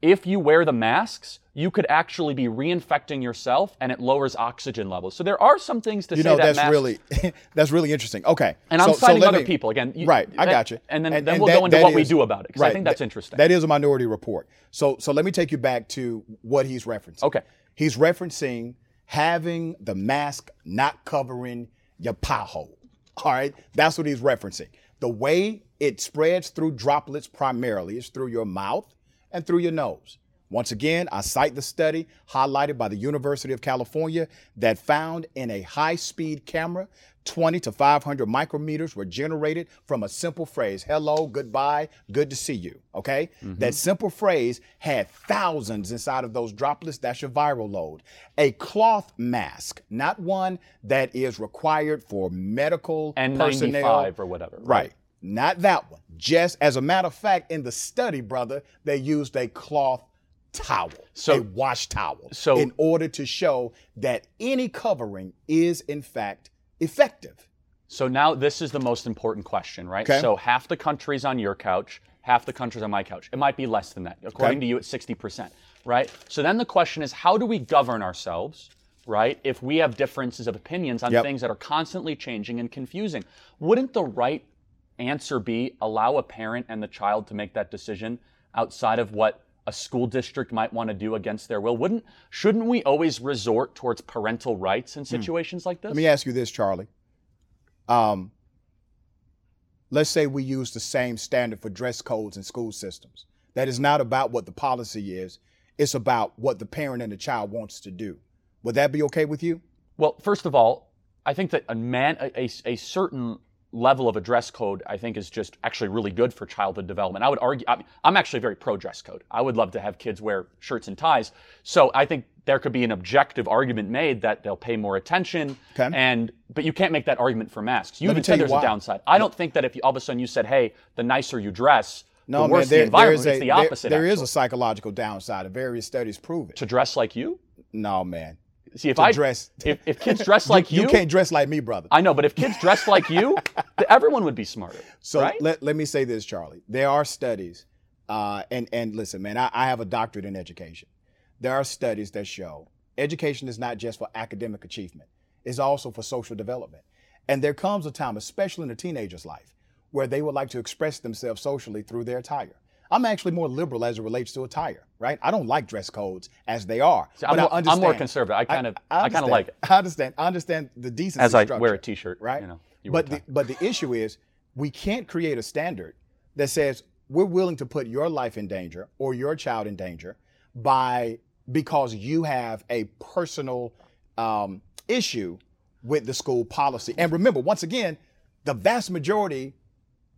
if you wear the masks, you could actually be reinfecting yourself and it lowers oxygen levels. So there are some things to You say know that that's masks, really that's really interesting. Okay. and I'm so- so citing let other me- people again. you- right, I got you. And then, And- then and we'll that- go into what we do about it because I think that's that- interesting. That is a minority report. So so let me take you back to what he's referencing. Okay. He's referencing having the mask not covering your pie hole. All right. That's what he's referencing. The way it spreads through droplets primarily is through your mouth and through your nose. Once again, I cite the study highlighted by the University of California that found in a high speed camera, 20 to 500 micrometers were generated from a simple phrase hello, goodbye, good to see you. Okay? Mm-hmm. That simple phrase had thousands inside of those droplets. That's your viral load. A cloth mask, not one that is required for medical personnel. N95 or whatever. Right. Not that one. Just as a matter of fact, in the study, brother, they used a cloth towel, So- a wash towel, so- in order to show that any covering is in fact effective. So now this is the most important question, right? Okay. So half the country's on your couch, half the country's on my couch. It might be less than that. According Okay. to you, it's 60%, right? So then the question is how do we govern ourselves, right? If we have differences of opinions on Yep. things that are constantly changing and confusing. Wouldn't the right answer B, allow a parent and the child to make that decision outside of what a school district might want to do against their will? Wouldn't shouldn't we always resort towards parental rights in situations like this? Hmm. Let me ask you this, Charlie. Um, let's say we use the same standard for dress codes in school systems. That is not about what the policy is, it's about what the parent and the child wants to do. Would that be okay with you? Well, first of all, I think that a man, a, a, a certain level of a dress code, I think, is just actually really good for childhood development. I would argue, I'm actually very pro dress code. I would love to have kids wear shirts and ties. So I think there could be an objective argument made that they'll pay more attention. Okay. And but you can't make that argument for masks. You Let even said there's why. a downside. I don't think that if you, all of a sudden you said, "Hey, the nicer you dress, No, the man. worse There, the environment," is a it's the there- opposite. there is a psychological downside, various studies prove it. to dress like you. No, man. See, if I dress- if, if kids dress like you, you can't dress like me, brother. I know, but if kids dress like you, everyone would be smarter. So right? let, let me say this, Charlie. There are studies, uh, and and listen, man, I, I have a doctorate in education. There are studies that show education is not just for academic achievement; it's also for social development. And there comes a time, especially in a teenager's life, where they would like to express themselves socially through their attire. I'm actually more liberal as it relates to attire, right? I don't like dress codes as they are. I'm, but more, I I'm more conservative. I kind of, I, kind of like it I understand. I understand the decency as I structure wear a T-shirt. right? You know, you but the, but the issue is we can't create a standard that says we're willing to put your life in danger or your child in danger by because you have a personal um, issue with the school policy. And remember, once again, the vast majority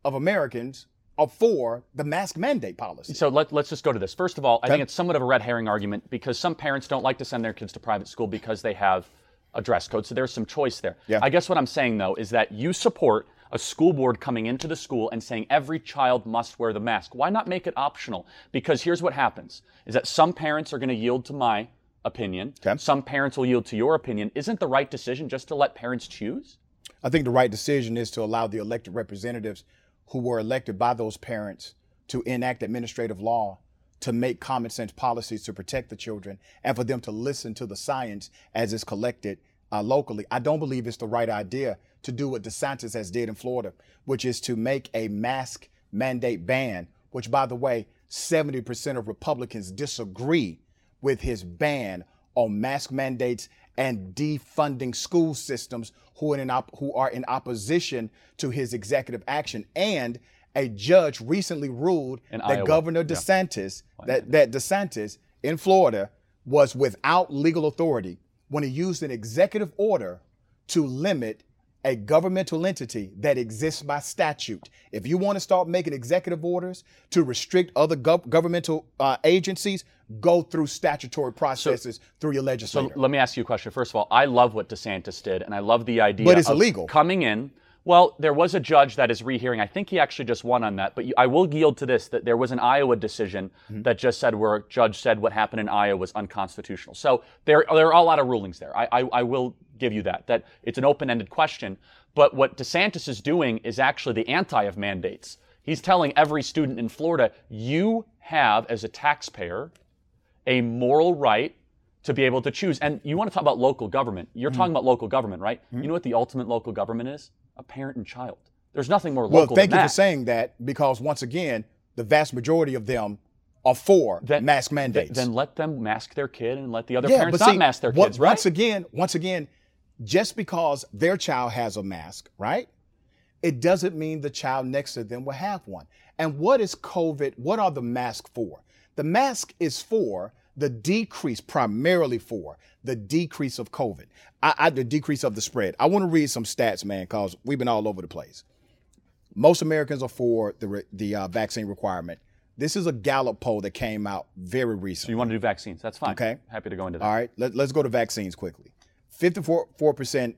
of Americans for the mask mandate policy. So let, let's just go to this. First of all, I Okay. think it's somewhat of a red herring argument because some parents don't like to send their kids to private school because they have a dress code. So there's some choice there. Yeah. I guess what I'm saying though is that you support a school board coming into the school and saying every child must wear the mask. Why not make it optional? Because here's what happens is that some parents are going to yield to my opinion. Okay. Some parents will yield to your opinion. Isn't the right decision just to let parents choose? I think the right decision is to allow the elected representatives who were elected by those parents to enact administrative law to make common sense policies to protect the children and for them to listen to the science as it's collected uh, locally. I don't believe it's the right idea to do what DeSantis has did in Florida, which is to make a mask mandate ban which, by the way, 70% of Republicans disagree with his ban on mask mandates and defunding school systems who are in, op- who are in opposition to his executive action. And a judge recently ruled In that Iowa. Governor DeSantis, that, that DeSantis in Florida was without legal authority when he used an executive order to limit a governmental entity that exists by statute. If you want to start making executive orders to restrict other gov- governmental uh, agencies, go through statutory processes through your legislature. So let me ask you a question. First of all, I love what DeSantis did, and I love the idea. But it's of illegal. Coming in. Well, there was a judge that is rehearing. I think he actually just won on that. But you, I will yield to this: that there was an Iowa decision Mm-hmm. that just said where a judge said what happened in Iowa was unconstitutional. So there, there are a lot of rulings there. I, I, I will give you that. That it's an open-ended question. But what DeSantis is doing is actually the anti of mandates. He's telling every student in Florida, you have, as a taxpayer, a moral right to be able to choose. And you want to talk about local government. You're Mm-hmm. talking about local government, right? You know what the ultimate local government is? A parent and child. There's nothing more local. well, thank than you that. for saying that because once again, the vast majority of them are for Then- mask mandates. Then let them mask their kid and let the other yeah, parents not see, mask their kids, right? Once again, once again, just because their child has a mask, right? It doesn't mean the child next to them will have one. And what is COVID? What are the masks for? The mask is for the decrease, primarily for the decrease of COVID, I, I, the decrease of the spread. I want to read some stats, man, because we've been all over the place. Most Americans are for the the uh, vaccine requirement. This is a Gallup poll that came out very recently. so you want to do vaccines? That's fine. Okay. Happy to go into that. All right, let, let's go to vaccines quickly. 54%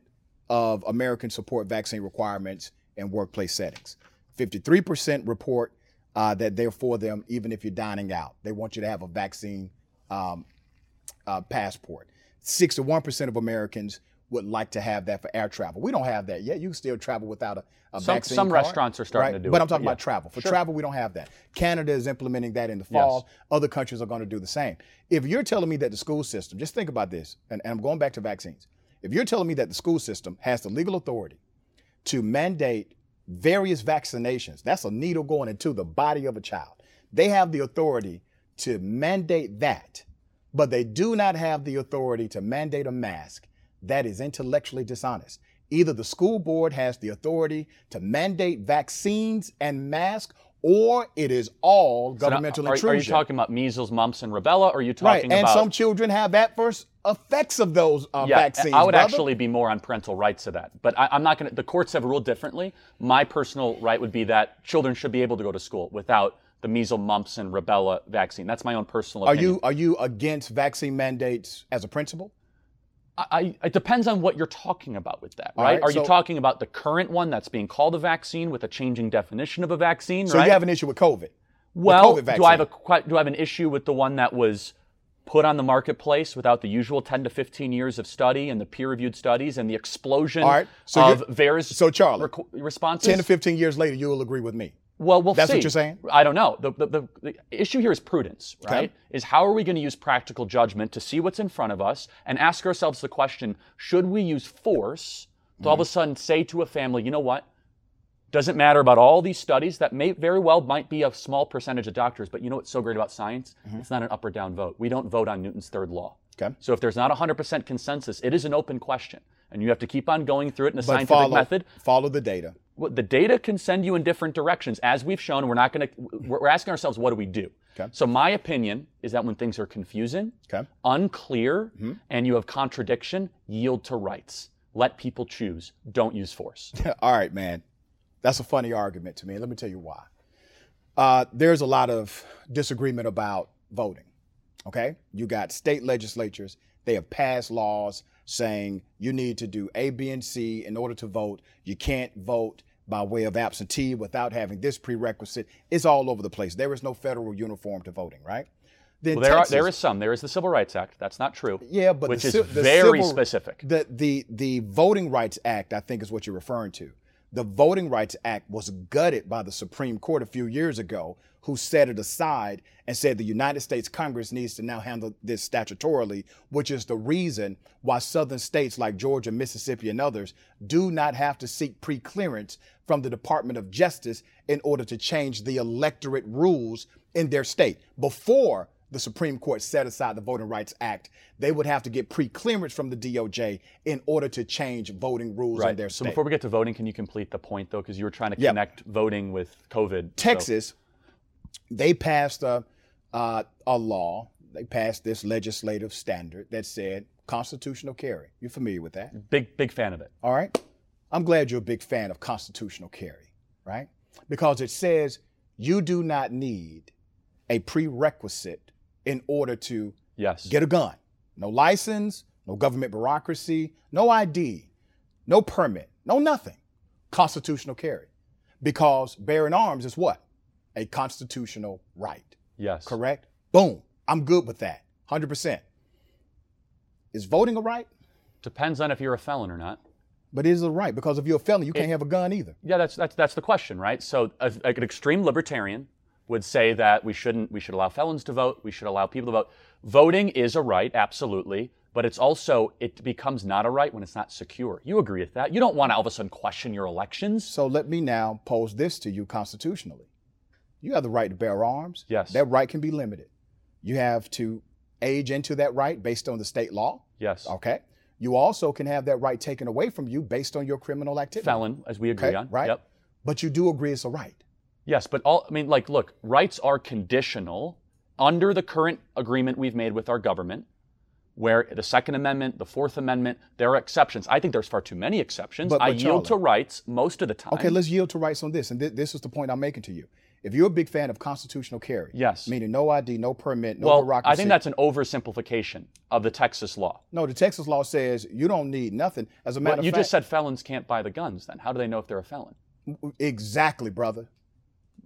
of Americans support vaccine requirements in workplace settings. 53% report uh, that they're for them even if you're dining out. They want you to have a vaccine um, uh, passport. 61% of Americans would like to have that for air travel. We don't have that yet. You can still travel without a, a Some- vaccine some card, restaurants are starting right? to do But it, But I'm talking yeah. about travel. For Sure. travel, we don't have that. Canada is implementing that in the fall. Other countries are going to do the same. If you're telling me that the school system, just think about this, and, and I'm going back to vaccines. If you're telling me that the school system has the legal authority to mandate various vaccinations, that's a needle going into the body of a child. They have the authority to mandate that, but they do not have the authority to mandate a mask. That is intellectually dishonest. Either the school board has the authority to mandate vaccines and masks, or it is all So now, governmental are, intrusion. are you talking about measles, mumps, and rubella? Or are you talking right? And about some children have adverse effects of those uh, yeah, vaccines. I would brother. actually be more on parental rights to that. But I, I'm not going to, the courts have ruled differently. My personal right would be that children should be able to go to school without the measles, mumps, and rubella vaccine. That's my own personal Are opinion. you are you against vaccine mandates as a principle? I, I, it depends on what you're talking about with that, right? right, Are you talking about the current one that's being called a vaccine with a changing definition of a vaccine, So right? you have an issue with COVID? well, COVID do I have a do I have an issue with the one that was put on the marketplace without the usual 10 to 15 years of study and the peer-reviewed studies and the explosion right, so of various so Charlie, requ- responses? Ten to fifteen years later, you will agree with me. Well, we'll That's what you're saying? I don't know. The, the, the, the issue here is prudence, right? Is how are we going to use practical judgment to see what's in front of us and ask ourselves the question should we use force to all of a Mm-hmm. sudden say to a family, you know what? Doesn't matter about all these studies that may very well might be a small percentage of doctors, but you know what's so great about science? It's not an up or down vote. We don't vote on Newton's third law. Mm-hmm. Okay. So if there's not 100% consensus, it is an open question. And you have to keep on going through it in a But scientific follow method. follow the data. The data can send you in different directions, as we've shown. We're not going to. We're asking ourselves, what do we do? Okay. So my opinion is that when things are confusing, Okay. unclear, and you have contradiction, yield to rights. Let people choose. Don't use force. All right, man. That's a funny argument to me. Let me tell you why. Uh, there's a lot of disagreement about voting. Okay. You got state legislatures, they have passed laws saying you need to do A, B, and C in order to vote. You can't vote by way of absentee without having this prerequisite. It's all over the place. There is no federal uniform to voting, right? Then Well, there are, there is some. There is the Civil Rights Act. That's not true. Yeah, but which the, is the very civil- specific. The the the Voting Rights Act, I think, is what you're referring to. The Voting Rights Act was gutted by the Supreme Court a few years ago, who set it aside and said the United States Congress needs to now handle this statutorily, which is the reason why southern states like Georgia, Mississippi, and others do not have to seek pre-clearance from the Department of Justice in order to change the electorate rules in their state. Before the Supreme Court set aside the Voting Rights Act, they would have to get pre-clearance from the DOJ in order to change voting rules in their state. So before we get to voting, can you complete the point though? Because you were trying to Yeah. connect voting with COVID. So- Texas, they passed a, uh, a law. They passed this legislative standard that said constitutional carry. You're familiar with that? big, big fan of it. All right. I'm glad you're a big fan of constitutional carry, right? Because it says you do not need a prerequisite in order to Yes. get a gun. No license, no government bureaucracy, no ID, no permit, no nothing. Constitutional carry. Because bearing arms is what? A constitutional right. yes. Correct? Boom. I'm good with that. 100%. Is voting a right? Depends on if you're a felon or not. But it is a right because if you're a felon, you can't have a gun either. Yeah, that's that's that's the question, right? So, a, like an extreme libertarian would say that we shouldn't we should allow felons to vote, we should allow people to vote. Voting is a right, absolutely, but it's also it becomes not a right when it's not secure. You agree with that? You don't want to all of a sudden question your elections. So let me now pose this to you constitutionally. You have the right to bear arms. Yes. That right can be limited. You have to age into that right based on the state law. Yes. Okay. You also can have that right taken away from you based on your criminal activity. Felon, as we agree Okay, on. right? Yep. But you do agree it's a right. Yes, but all I mean, like, look, rights are conditional under the current agreement we've made with our government, where the Second Amendment, the Fourth Amendment, there are exceptions. I think there's far too many exceptions. But- I but yield to rights most of the time. Okay, let's yield to rights on this. And thi- this is the point I'm making to you. If you're a big fan of constitutional carry, Yes. meaning no ID, no permit, no well, bureaucracy. I think that's an oversimplification of the Texas law. no. The Texas law says you don't need nothing. As a matter But of you fact, you just said felons can't buy the guns. Then how do they know if they're a felon? exactly, brother.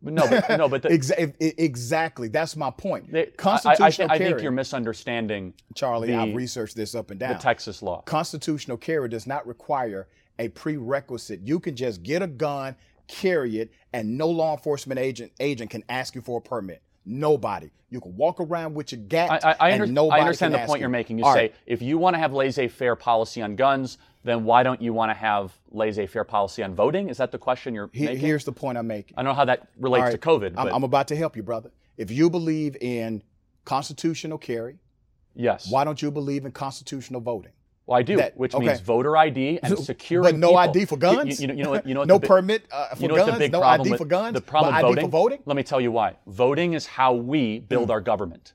No, but, no, but the, Exa- exactly. That's my point. I- I, Constitutional I, thi- I think you're misunderstanding Charlie, the- I've researched this up and down. the Texas law. Constitutional carry does not require a prerequisite. You can just get a gun, carry it, and no law enforcement agent agent can ask you for a permit. Nobody. You can walk around with your gat, I, I, I, and under- I understand the point you. you're making. You All say right. if you want to have laissez-faire policy on guns, then why don't you want to have laissez-faire policy on voting? Is that the question you're He- making? here's the point I'm making. I don't know how that relates All to. COVID, I'm, but I'm about to help you, brother. If you believe in constitutional carry, yes. why don't you believe in constitutional voting? Well, I do, that- which okay. means voter ID and securing but no people. ID for guns? You, you know, you know? You know no the permit uh, for You know guns, no problem ID with for guns, the problem but with ID voting? for voting. Let me tell you why. Voting is how we build our government.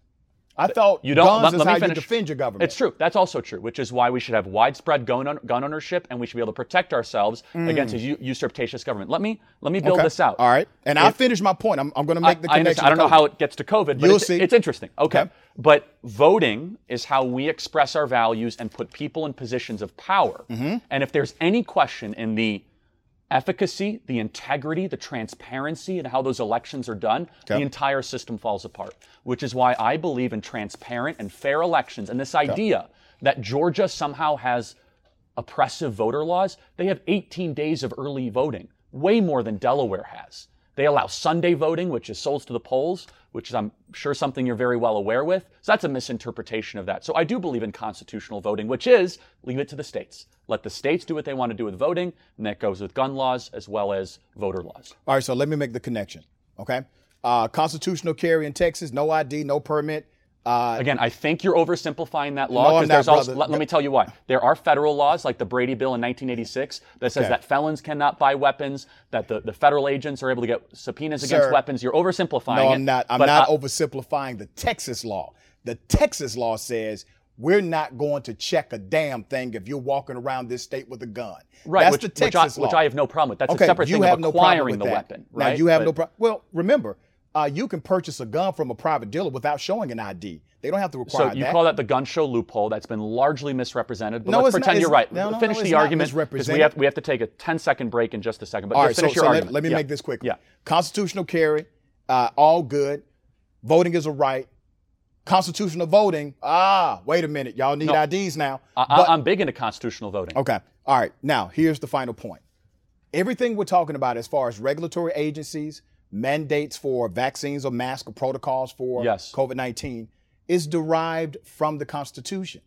I thought You don't. guns let, is let how finish. you defend your government. It's true. That's also true. Which is why we should have widespread gun, gun ownership, and we should be able to protect ourselves against a usurpatitious government. Let me let me build Mm. Okay. this out. All right, and I'll finish my point. I'm, I'm going to I, make the connection. understand. I don't know how it gets to COVID, but You'll it's, see. it's interesting. Okay. Okay. But voting is how we express our values and put people in positions of power. Mm-hmm. And if there's any question in the efficacy, the integrity, the transparency, and how those elections are done, the entire system falls apart. Which is why I believe in transparent and fair elections. And this idea that Georgia somehow has oppressive voter laws, they have 18 days of early voting, way more than Delaware has. They allow Sunday voting, which is souls to the polls, which is, I'm sure, something you're very well aware with. So that's a misinterpretation of that. So I do believe in constitutional voting, which is leave it to the states. Let the states do what they want to do with voting, and that goes with gun laws as well as voter laws. All right, so let me make the connection. Okay, uh, constitutional carry in Texas, no ID, no permit. Uh, Again, I think you're oversimplifying that law No, I'm because not, there's also. brother. Let, let me tell you why. There are federal laws like the Brady Bill in 1986 that says Okay. that felons cannot buy weapons, that the, the federal agents are able to get subpoenas against Sir, weapons. You're oversimplifying no, it. I'm not. I'm but not I- oversimplifying the Texas law. The Texas law says we're not going to check a damn thing if you're walking around this state with a gun. Right, That's which, the which, Texas I, law. which I have no problem with. That's a separate you thing have of no problem acquiring with the that. weapon, right? Now you have But- no problem. Well, remember, uh, you can purchase a gun from a private dealer without showing an ID. They don't have to require. So you that. call that the gun show loophole? That's been largely misrepresented. But No, let's it's not- pretend you're right. no, no, finish the argument because we have we have to take a 10 second break in just a second. But All right, so, finish so your let, argument. let me Yeah. make this quick. Yeah. Constitutional carry, uh, all good. Voting is a right. Constitutional voting, ah, wait a minute. Y'all need. IDs now. I, But- I'm big into constitutional voting. okay. All right. Now, here's the final point. Everything we're talking about as far as regulatory agencies, mandates for vaccines or mask or protocols for Yes. COVID 19 is derived from the Constitution.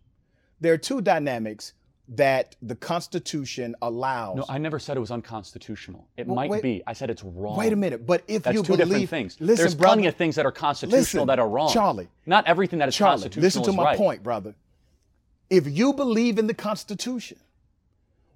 There are two dynamics that the Constitution allows. No, I never said it was unconstitutional. It Well, might wait- be. I said it's wrong. Wait a minute, but if That's you two believe, different things. listen, There's brother, plenty of things that are constitutional listen, that are wrong. Charlie. Not everything that is Charlie, constitutional listen to is my right. point, brother. If you believe in the Constitution,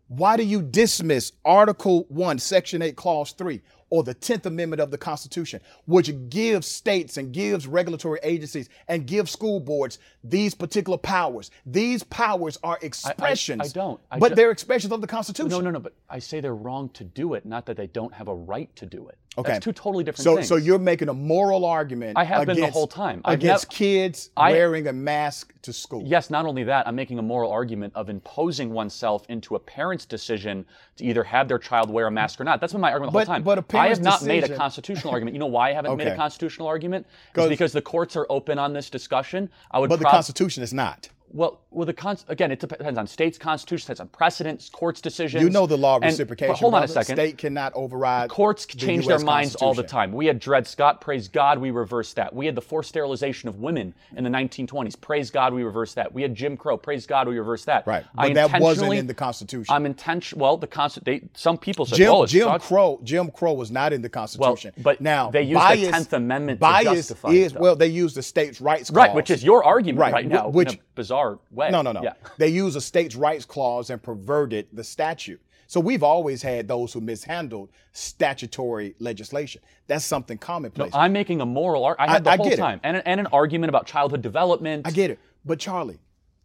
why do you dismiss Article 1, Section 8, Clause 3, or the 10th Amendment of the Constitution, which gives states and gives regulatory agencies and gives school boards these particular powers? These powers are expressions. I don't. I but they're expressions of the Constitution. No, no, no. But I say they're wrong to do it, not that they don't have a right to do it. Okay. That's two totally different So, things. so you're making a moral argument. I have been the whole time. I've against nev- kids I- wearing a mask to school. Yes, not only that, I'm making a moral argument of imposing oneself into a parent's decision to either have their child wear a mask or not. That's been my argument the But- whole time. but a I have not made a constitutional argument. You know why I haven't made a constitutional argument? Because the courts are open on this discussion. I would But the Constitution is not. Well, well, the con- again, it depends on states' constitutions, depends on precedents, courts' decisions. You know the law of And- reciprocation. But hold on a second. State cannot override. Courts the change US their minds all the time. We had Dred Scott, praise God, we reversed that. We had the forced sterilization of women in the 1920s, praise God, we reversed that. We had Jim Crow, praise God, we reversed that. Right, I but that wasn't in the Constitution. I'm intention. Well, the Constitution. Some people say, Jim, "Oh, Jim not- Crow. Jim Crow was not in the Constitution. but now they used the 10th Amendment to bias justify it, is though. well, they use the states' rights right," which is your argument Right, right, now, which- bizarre way. no, no, no. Yeah. They use a states' rights clause and perverted the statute. So we've always had those who mishandled statutory legislation. That's something commonplace. I'm making a moral. Ar- I had the I whole get it. time, and, and an argument about childhood development. I get it. But Charlie,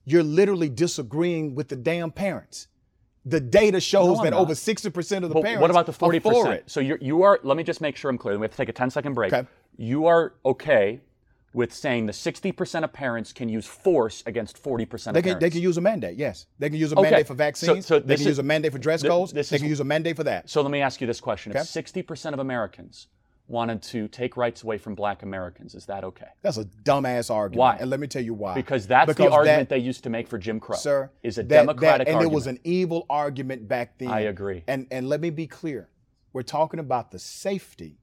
you're literally disagreeing with the damn parents. The data shows I'm that not. over 60% of the But parents what about the are forty for it. So you you are. Let me just make sure I'm clear. We have to take a 10 second break. Okay. You are okay with saying the 60 percent of parents can use force against 40 percent They of can, parents. they can use a mandate, yes. They can use a Okay. mandate for vaccines. so they can is- use a mandate for dress codes. They is- can use a mandate for that. so let me ask you this question: Okay. If 60 percent of Americans wanted to take rights away from Black Americans, is that okay? That's a dumbass argument. Why? And let me tell you why. Because that's the argument that- they used to make for Jim Crow. sir, is a that- democratic that, and argument. it was an evil argument back then. I agree. And and let me be clear. We're talking about the safety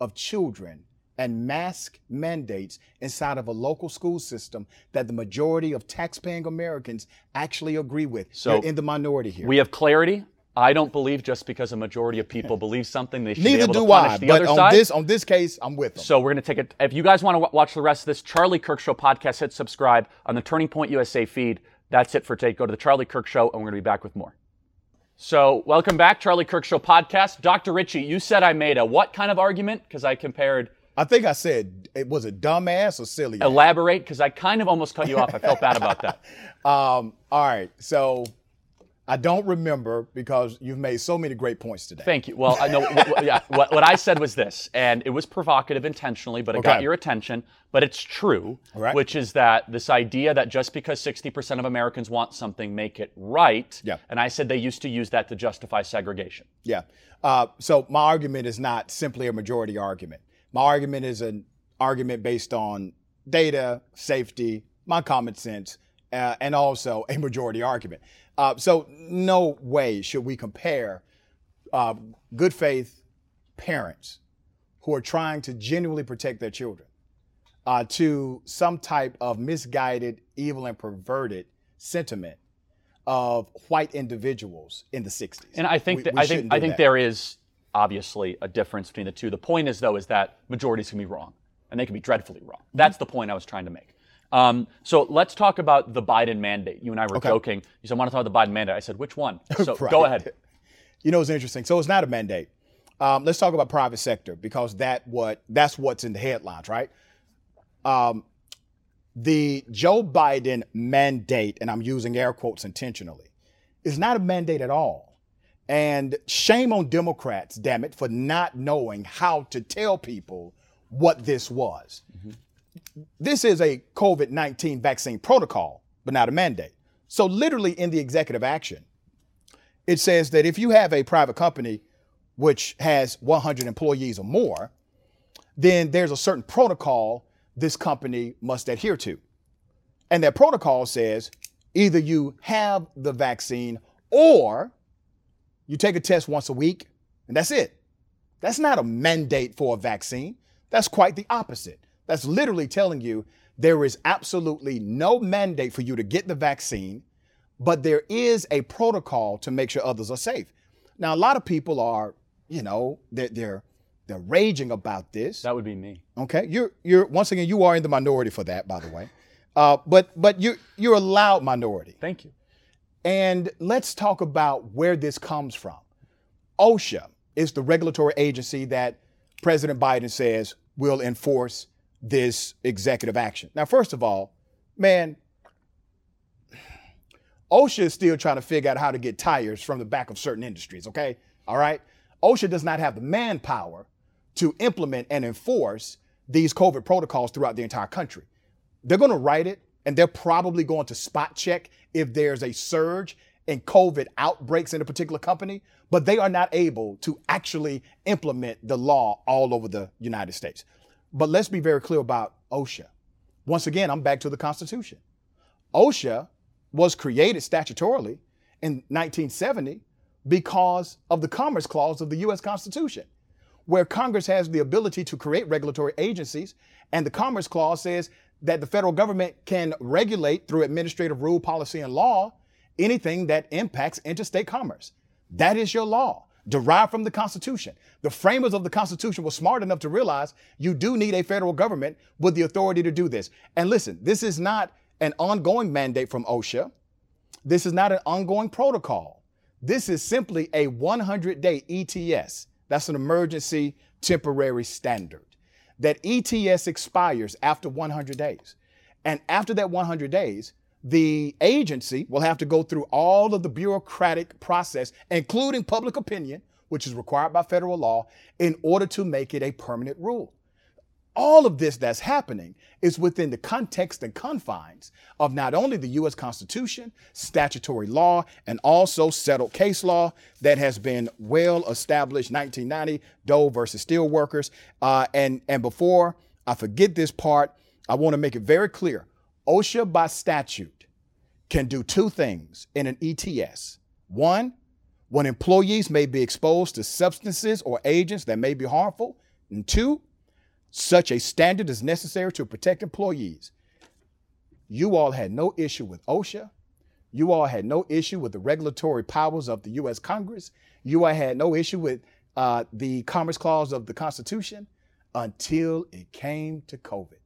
of children and mask mandates inside of a local school system that the majority of taxpaying Americans actually agree with. So, You're in the minority here. we have clarity. I don't believe just because a majority of people believe something, they should be Neither able do to punish I. the But other on side. this on this case, I'm with them. So we're going to take it. If you guys want to w- watch the rest of this Charlie Kirk Show podcast, hit subscribe on the Turning Point USA feed. That's it for today. Go to the Charlie Kirk Show, and we're going to be back with more. So welcome back, Charlie Kirk Show podcast. Dr. Richey, you said I made a what kind of argument? Because I compared. I think I said it was a dumbass or silly. Elaborate, because I kind of almost cut you off. I felt bad about that. Um, all right. So I don't remember because you've made so many great points today. Thank you. Well, I know. what, what- yeah, what, what I said was this, and it was provocative intentionally, but it got your attention. But it's true, Right. which is that this idea that just because 60% of Americans want something, make it right. Yeah. And I said they used to use that to justify segregation. Yeah. Uh, so my argument is not simply a majority argument. My argument is an argument based on data, safety, my common sense, uh, and also a majority argument. Uh, so no way should we compare uh, good faith parents who are trying to genuinely protect their children uh, to some type of misguided, evil, and perverted sentiment of white individuals in the 60s. And I think We- that, we I think I think that. there is obviously a difference between the two. The point is though is that majorities can be wrong, and they can be dreadfully wrong. Mm-hmm. That's the point I was trying to make. Um, so let's talk about the Biden mandate. You and I were Okay. joking. You said I want to talk about the Biden mandate. I said which one? So Right. go ahead. You know, it's interesting. So it's not a mandate. Um, let's talk about private sector because that what that's what's in the headlines, right? Um, the Joe Biden mandate, and I'm using air quotes intentionally, is not a mandate at all. And shame on Democrats, damn it, for not knowing how to tell people what this was. This is a COVID 19 vaccine protocol, but not a mandate. So, literally, in the executive action, it says that if you have a private company which has 100 employees or more, then there's a certain protocol this company must adhere to. And that protocol says either you have the vaccine or you take a test once a week And that's it. That's not a mandate for a vaccine. That's quite the opposite. That's literally telling you there is absolutely no mandate for you to get the vaccine, but there is a protocol to make sure others are safe. Now, a lot of people are, you know, they're they're, they're raging about this. That would be me. Okay, you're you're once again you are in the minority for that, by the way. Uh, but but you you're a loud minority. Thank you. And let's talk about where this comes from. OSHA is the regulatory agency that President Biden says will enforce this executive action. Now, first of all, man, OSHA is still trying to figure out how to get tires from the back of certain industries, okay? All right? OSHA does not have the manpower to implement and enforce these COVID protocols throughout the entire country. They're going to write it and they're probably going to spot check if there's a surge in COVID outbreaks in a particular company, but they are not able to actually implement the law all over the United States. But let's be very clear about OSHA. Once again, I'm back to the Constitution. OSHA was created statutorily in 1970 because of the Commerce Clause of the US Constitution, where Congress has the ability to create regulatory agencies, and the Commerce Clause says that the federal government can regulate through administrative rule, policy, and law anything that impacts interstate commerce. That is your law, derived from the Constitution. The framers of the Constitution were smart enough to realize you do need a federal government with the authority to do this. And listen, this is not an ongoing mandate from OSHA. This is not an ongoing protocol. This is simply a 100 day ETS. That's an emergency temporary standard that ETS expires after 100 days. And after that 100 days, the agency will have to go through all of the bureaucratic process, including public opinion, which is required by federal law, in order to make it a permanent rule all of this that's happening is within the context and confines of not only the U.S. Constitution, statutory law, and also settled case law that has been well established 1990, Dole versus Steelworkers. Uh, and, and before I forget this part, I want to make it very clear OSHA by statute can do two things in an ETS. One, when employees may be exposed to substances or agents that may be harmful. And two, such a standard is necessary to protect employees. You all had no issue with OSHA. You all had no issue with the regulatory powers of the U.S. Congress. You all had no issue with uh, the Commerce Clause of the Constitution until it came to COVID.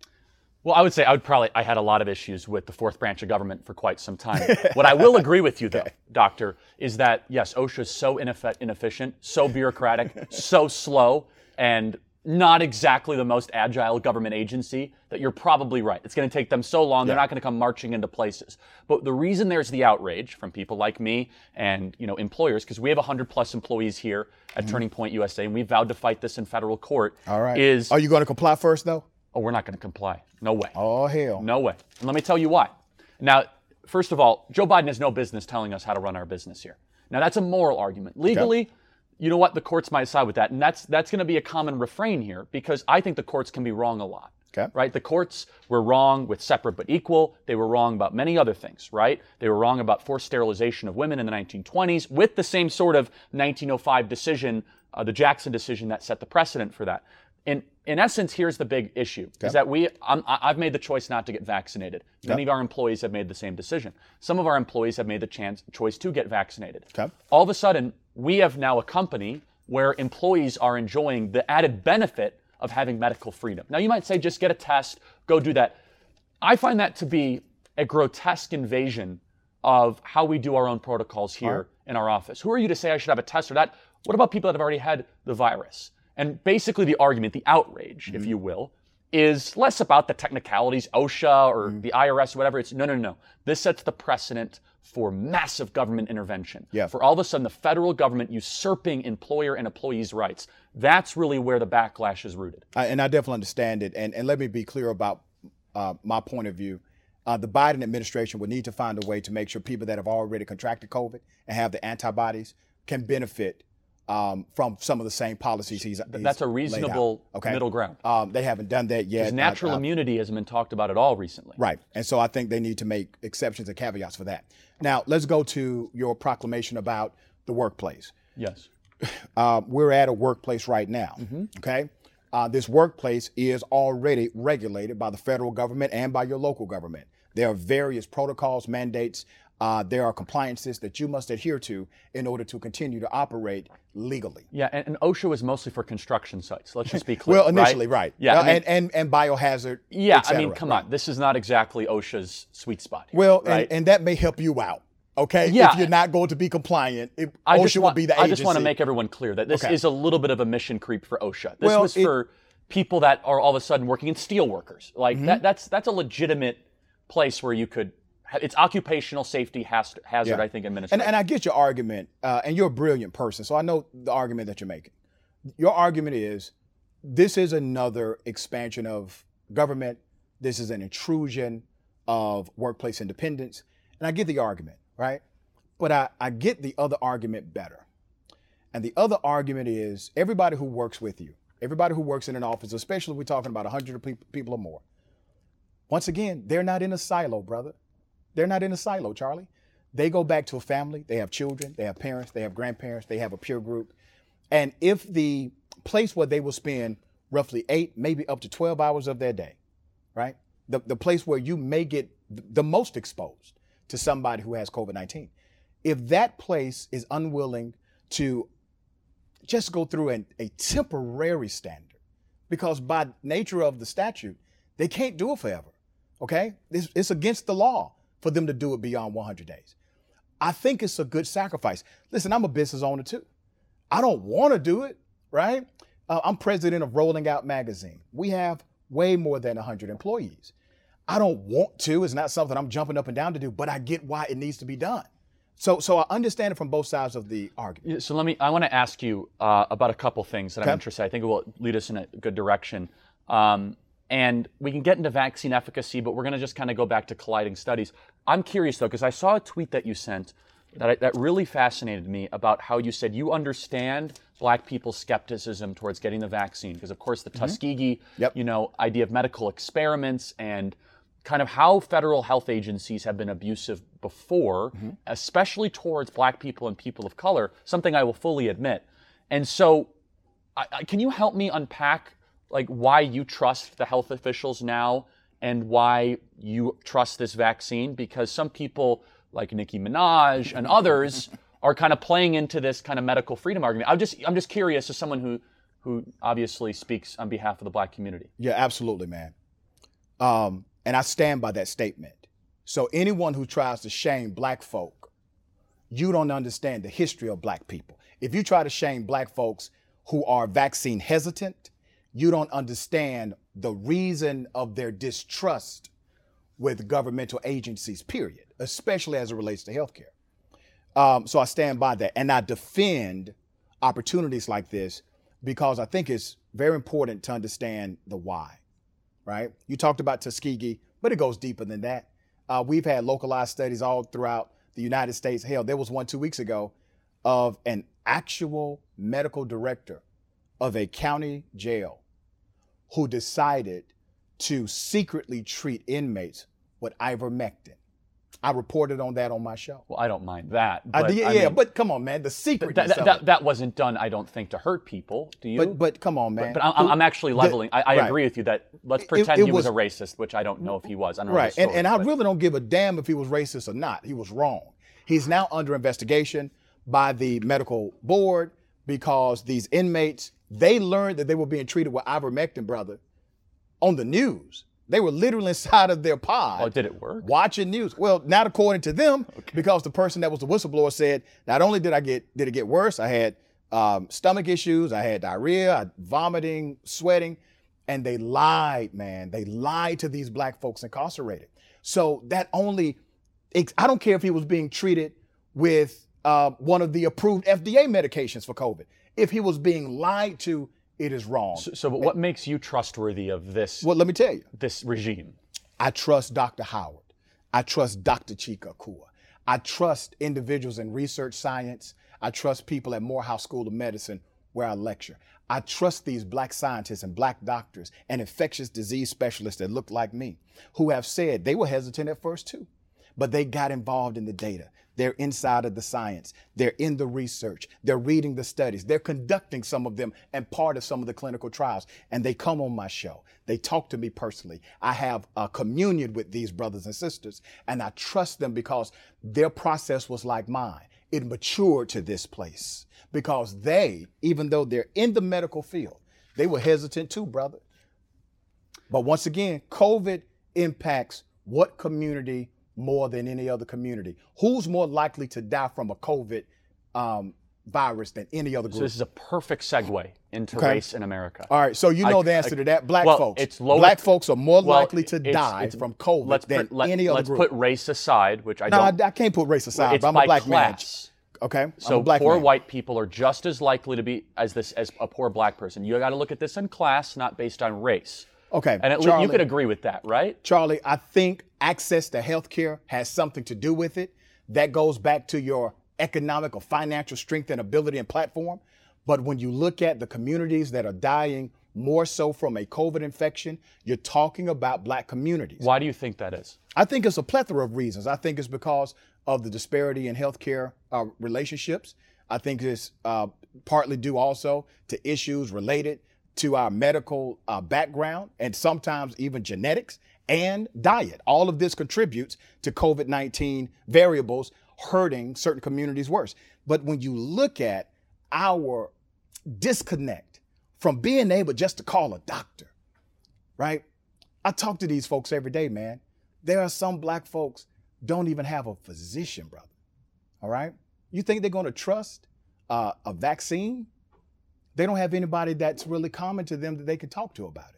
Well, I would say I would probably I had a lot of issues with the fourth branch of government for quite some time. what I will agree with you though, okay. doctor, is that yes, OSHA is so inefficient, so bureaucratic, so slow, and not exactly the most agile government agency, that you're probably right. It's going to take them so long, they're not going to come marching into places. But the reason there's the outrage from people like me and you know employers, because we have 100 plus employees here at mm-hmm. Turning Point USA, and we vowed to fight this in federal court. All right. Is are you going to comply first though? Oh, we're not going to comply. No way. Oh hell. No way. And let me tell you why. Now, first of all, Joe Biden has no business telling us how to run our business here. Now that's a moral argument. Legally. Okay you know what? The courts might side with that, and that's that's going to be a common refrain here because I think the courts can be wrong a lot. Okay. Right? The courts were wrong with separate but equal. They were wrong about many other things, right? They were wrong about forced sterilization of women in the 1920s with the same sort of 1905 decision, uh, the Jackson decision that set the precedent for that. In, in essence, here's the big issue: okay. is that we i have made the choice not to get vaccinated. Many of our employees have made the same decision. Some of our employees have made the chance choice to get vaccinated. Okay. All of a sudden, we have now a company where employees are enjoying the added benefit of having medical freedom. Now, you might say, just get a test, go do that. I find that to be a grotesque invasion of how we do our own protocols here right. in our office. Who are you to say I should have a test or that? What about people that have already had the virus? And basically, the argument, the outrage, mm-hmm. if you will, is less about the technicalities, OSHA or mm-hmm. the IRS or whatever. It's no, no, no. This sets the precedent for massive government intervention. Yeah. For all of a sudden the federal government usurping employer and employees' rights. That's really where the backlash is rooted. I, and I definitely understand it. And, and let me be clear about uh, my point of view. Uh, the Biden administration would need to find a way to make sure people that have already contracted COVID and have the antibodies can benefit um, from some of the same policies he's. he's That's a reasonable okay. middle ground. Um, they haven't done that yet. Natural immunity hasn't been talked about at all recently. Right, and so I think they need to make exceptions and caveats for that. Now let's go to your proclamation about the workplace. Yes. uh, we're at a workplace right now. Okay, uh, this workplace is already regulated by the federal government and by your local government. There are various protocols, mandates. Uh, there are compliances that you must adhere to in order to continue to operate legally. Yeah, and, and OSHA was mostly for construction sites. Let's just be clear. Well, initially, right? Yeah, Uh, I mean- and, and and biohazard. Yeah, et I mean, come right. on. This is not exactly OSHA's sweet spot. here, Well, right? and, and that may help you out. Okay, Yeah. if you're not going to be compliant, it, I OSHA just will want, be the I just want to make everyone clear that this Okay. is a little bit of a mission creep for OSHA. This Well, was it- for people that are all of a sudden working in steel workers. Like Mm-hmm. that, that's that's a legitimate place where you could. It's occupational safety hazard, hazard Yeah. I think, And, administration. and I get your argument, uh, and you're a brilliant person, so I know the argument that you're making. Your argument is this is another expansion of government. This is an intrusion of workplace independence. And I get the argument, right? But I, I get the other argument better. And the other argument is everybody who works with you, everybody who works in an office, especially if we're talking about 100 peop- people or more, once again, they're not in a silo, brother. They're not in a silo, Charlie. They go back to a family. They have children. They have parents. They have grandparents. They have a peer group. And if the place where they will spend roughly eight, maybe up to 12 hours of their day, right? The, the place where you may get the most exposed to somebody who has COVID 19, if that place is unwilling to just go through an, a temporary standard, because by nature of the statute, they can't do it forever. Okay? It's, it's against the law for them to do it beyond 100 days. I think it's a good sacrifice. Listen, I'm a business owner too. I don't want to do it, right? Uh, I'm president of Rolling Out Magazine. We have way more than 100 employees. I don't want to. It's not something I'm jumping up and down to do, but I get why it needs to be done. So, so I understand it from both sides of the argument. So let me. I want to ask you uh, about a couple things that Okay. I'm interested. I think it will lead us in a good direction. Um, and we can get into vaccine efficacy, but we're going to just kind of go back to colliding studies. I'm curious though, because I saw a tweet that you sent that I, that really fascinated me about how you said you understand Black people's skepticism towards getting the vaccine, because of course the Tuskegee, Mm-hmm. Yep. you know, idea of medical experiments and kind of how federal health agencies have been abusive before, Mm-hmm. especially towards black people and people of color, something I will fully admit. And so, I, I, can you help me unpack like why you trust the health officials now and why you trust this vaccine? Because some people, like Nicki Minaj and others, are kind of playing into this kind of medical freedom argument. I'm just, I'm just curious as someone who, who obviously speaks on behalf of the black community. Yeah, absolutely, man. Um, and I stand by that statement. So anyone who tries to shame black folk, you don't understand the history of black people. If you try to shame black folks who are vaccine hesitant, you don't understand the reason of their distrust with governmental agencies, period, especially as it relates to healthcare. Um, so I stand by that. And I defend opportunities like this because I think it's very important to understand the why, right? You talked about Tuskegee, but it goes deeper than that. Uh, we've had localized studies all throughout the United States. Hell, there was one two weeks ago of an actual medical director of a county jail who decided to secretly treat inmates with ivermectin. I reported on that on my show. Well, I don't mind that. But, did- I yeah, mean, but come on, man, the secret. that, that, that, that wasn't done, I don't think, to hurt people. Do you? but but come on, man. But I'm, I'm actually leveling. I, I right. agree with you that let's pretend it he was, a racist, which I don't know if he was. I don't Right. the And, story, and I really don't give a damn if he was racist or not. He was wrong. He's now under investigation by the medical board because these inmates, they learned that they were being treated with ivermectin, brother, on the news. They were literally inside of their pod. Oh, did it work? Watching news. Well, not according to them, because the person that was the whistleblower said, not only did I get did it get worse, I had um, stomach issues, I had diarrhea, I, vomiting, sweating, and they lied, man. They lied to these black folks incarcerated. So that only, I don't care if he was being treated with uh, one of the approved FDA medications for COVID. If he was being lied to, it is wrong. So, so but what makes you trustworthy of this well, let me tell you. this regime? I trust Dr. Howard. I trust Dr. Chika Kua. I trust individuals in research science. I trust people at Morehouse School of Medicine where I lecture. I trust these black scientists and black doctors and infectious disease specialists that look like me who have said they were hesitant at first too, but they got involved in the data. They're inside of the science. They're in the research. They're reading the studies. They're conducting some of them and part of some of the clinical trials. And they come on my show. They talk to me personally. I have a communion with these brothers and sisters, and I trust them because their process was like mine. It matured to this place because they, even though they're in the medical field, they were hesitant too, brother. But once again, COVID impacts what community more than any other community? Who's more likely to die from a COVID um, virus than any other group? So this is a perfect segue into okay. race in America. All right, so you know I, the answer I, to that. Black well, folks. It's lower, Black folks are more well, likely to it's, die it's, from COVID than let, any other let's group. Let's put race aside, which I no, don't. No, I, I, can't put race aside. I'm a black class. man. Okay. So poor man. white people are just as likely to be as this as a poor black person. You got to look at this in class, not based on race. Okay. And Charlie, you could agree with that, right? Charlie, I think access to health care has something to do with it. That goes back to your economic or financial strength and ability and platform. But when you look at the communities that are dying more so from a COVID infection, you're talking about black communities. Why do you think that is? I think it's a plethora of reasons. I think it's because of the disparity in healthcare uh, relationships. I think it's uh, partly due also to issues related to our medical uh, background and sometimes even genetics and diet. All of this contributes to COVID 19 variables hurting certain communities worse. But when you look at our disconnect from being able just to call a doctor, right? I talk to these folks every day, man. There are some black folks don't even have a physician, brother. All right? You think they're going to trust uh, a vaccine they don't have anybody that's really common to them that they can talk to about it.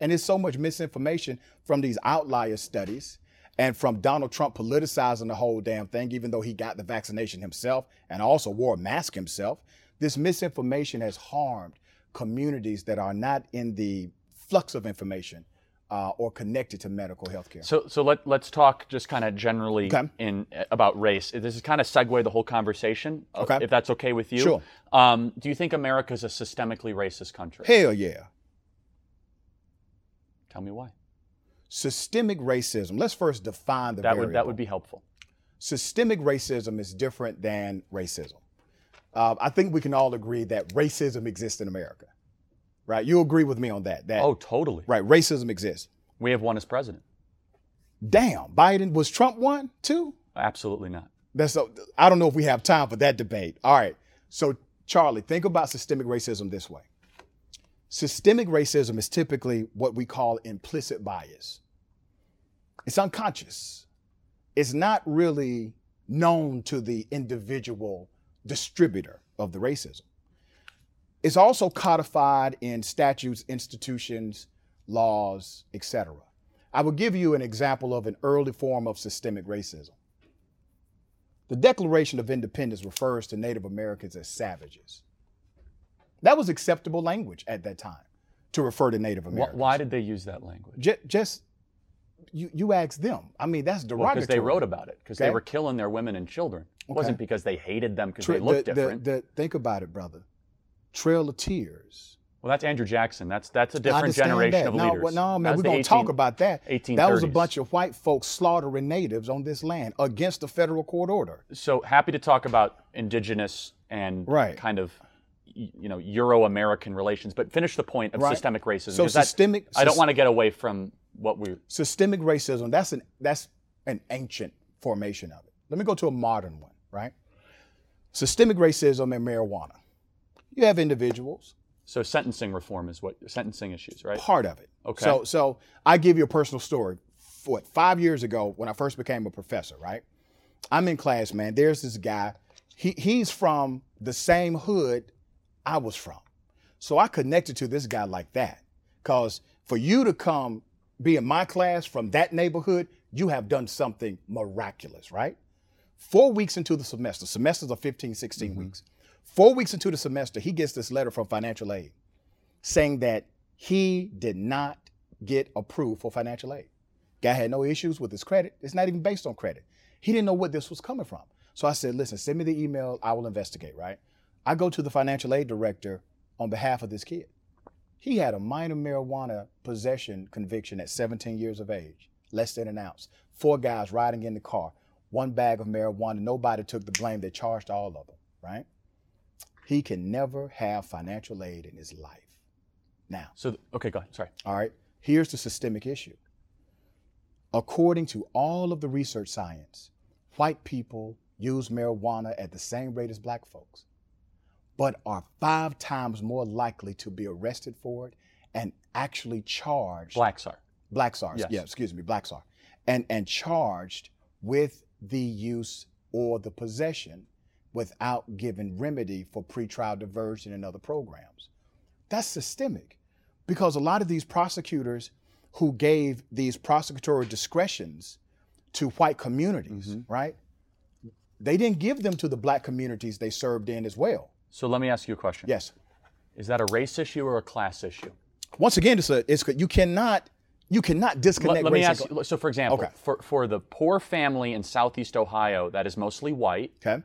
And there's so much misinformation from these outlier studies and from Donald Trump politicizing the whole damn thing, even though he got the vaccination himself and also wore a mask himself. This misinformation has harmed communities that are not in the flux of information uh, or connected to medical health care. So, so let, let's talk just kind of generally okay. in about race. This is kind of segue the whole conversation, uh, okay. if that's okay with you. Sure. Um, do you think America is a systemically racist country? Hell yeah. Tell me why. Systemic racism. Let's first define the that variable. would that would be helpful. Systemic racism is different than racism. Uh, I think we can all agree that racism exists in America right? You agree with me on that? That oh, totally. Right, racism exists. We have one as president. Damn, Biden was Trump one too? Absolutely not. That's I don't know if we have time for that debate. All right, so Charlie, think about systemic racism this way. Systemic racism is typically what we call implicit bias. It's unconscious. It's not really known to the individual distributor of the racism. It's also codified in statutes, institutions, laws, etc. I will give you an example of an early form of systemic racism. The Declaration of Independence refers to Native Americans as savages. That was acceptable language at that time to refer to Native Americans. Why did they use that language? Just, just you, you ask them. I mean, that's derogatory. Because well, they wrote about it, because okay. they were killing their women and children. It okay. wasn't because they hated them because they looked the, different. The, the, think about it, brother. Trail of Tears. Well, that's Andrew Jackson. That's that's a different generation that. of no, leaders. Well, no, man, we're gonna talk about that. 1830s. That was a bunch of white folks slaughtering natives on this land against the federal court order. So happy to talk about indigenous and right. kind of you know Euro-American relations, but finish the point of right. systemic racism. So systemic. That, I don't want to get away from what we. Systemic racism. That's an that's an ancient formation of it. Let me go to a modern one. Right. Systemic racism and marijuana. You have individuals so sentencing reform is what sentencing issues, right? Part of it. Okay. So so I give you a personal story. What five years ago when I first became a professor, right? I'm in class, man. There's this guy. He he's from the same hood I was from. So I connected to this guy like that. Cause for you to come be in my class from that neighborhood, you have done something miraculous, right? Four weeks into the semester, semesters are 15, 16 mm-hmm. weeks. Four weeks into the semester, he gets this letter from financial aid saying that he did not get approved for financial aid. Guy had no issues with his credit. It's not even based on credit. He didn't know what this was coming from. So I said, listen, send me the email. I will investigate, right? I go to the financial aid director on behalf of this kid. He had a minor marijuana possession conviction at 17 years of age, less than an ounce. Four guys riding in the car. one bag of marijuana. Nobody took the blame. They charged all of them, right? He can never have financial aid in his life. Now, So, okay, go ahead. Sorry. all right, here's the systemic issue. According to all of the research science, white people use marijuana at the same rate as black folks, but are five times more likely to be arrested for it and actually charged Blacks are. Blacks are. Yes. Yeah, excuse me, blacks are. and and charged with the use or the possession without giving remedy for pretrial diversion and other programs. That's systemic, because a lot of these prosecutors who gave these prosecutorial discretions to white communities, mm-hmm. right? They didn't give them to the black communities they served in as well. So let me ask you a question. Yes. Is that a race issue or a class issue? Once again, it's a it's you cannot you cannot disconnect. Let, let me ask you. So, for example, Okay. for, for the poor family in Southeast Ohio that is mostly white, Okay.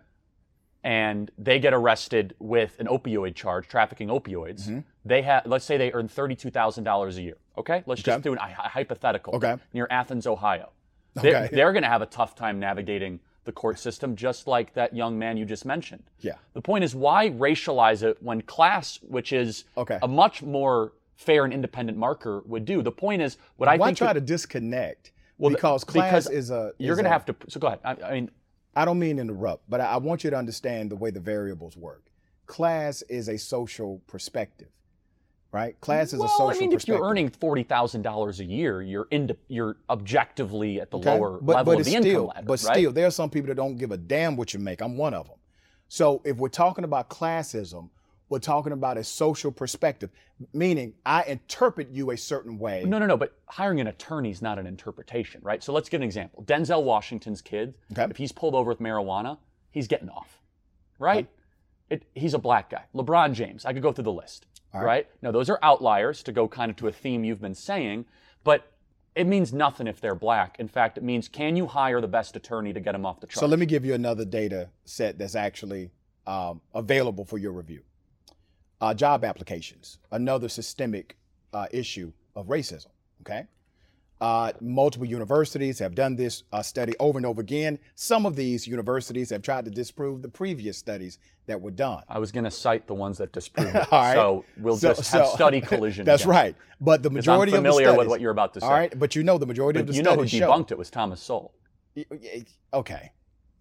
and they get arrested with an opioid charge, trafficking opioids. Mm-hmm. They have, let's say, they earn thirty-two thousand dollars a year. Okay, let's just do an hy- hypothetical. Okay. near Athens, Ohio, they're, Okay. they're going to have a tough time navigating the court system, just like that young man you just mentioned. Yeah. The point is, why racialize it when class, which is Okay. a much more fair and independent marker, would do? The point is, what I Why try to disconnect? Well, because class because is a. you're going to have to. So go ahead. I, I mean, I don't mean interrupt, but I, I want you to understand the way the variables work. Class is a social perspective, right? Class is well, a social I mean, if you're earning forty thousand dollars a year, you're into, you're objectively at the Okay? lower but, level but of the still, income ladder, But right? still, there are some people that don't give a damn what you make. I'm one of them. So if we're talking about classism, we're talking about a social perspective, meaning I interpret you a certain way. No, no, no. But hiring an attorney is not an interpretation, right? So let's get an example. Denzel Washington's kid, Okay. if he's pulled over with marijuana, he's getting off, right? It, he's a black guy. LeBron James, I could go through the list, right. right. Now, those are outliers to go kind of to a theme you've been saying, but it means nothing if they're black. In fact, it means can you hire the best attorney to get them off the charge? So let me give you another data set that's actually um, available for your review. Uh, job applications, another systemic uh, issue of racism. Okay, uh, multiple universities have done this uh, study over and over again. Some of these universities have tried to disprove the previous studies that were done. I was going to cite the ones that disprove it. All right. So we'll So- just have so- study collision. That's again. right. But the majority I'm of the familiar studies, with what you're about to say. All right, but you know the majority of But the you know who studies show- debunked it was Thomas Sowell. Okay.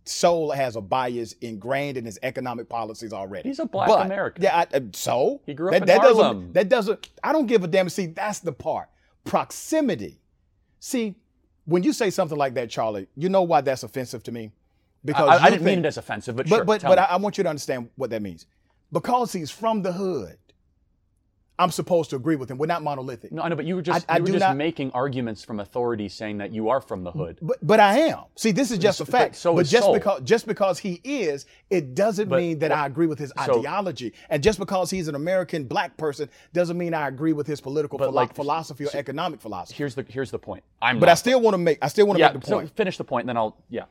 Sowell has a bias ingrained in his economic policies already. He's a black But- American. Yeah, I, uh, so He grew up that, in that Harlem. Doesn't, that doesn't. I don't give a damn. See, that's the part. Proximity. See, when you say something like that, Charlie, you know why that's offensive to me? I, I didn't mean think- it as offensive, but, But sure. but but I want you to understand what that means. Because he's from the hood, I'm supposed to agree with him. We're not monolithic. no, I know, but you were just I- I were just not- making arguments from authority saying that you are from the hood. But but I am. See, this is just a But fact. so but is just Sowell. because just because he is, it doesn't But- mean that I agree with his so- ideology. And just because he's an American black person doesn't mean I agree with his political But, philo- like, philosophy or economic philosophy. Here's the here's the point. I'm But not. I still want to make I still want to yeah. make the So point. finish the point, and then I'll yeah.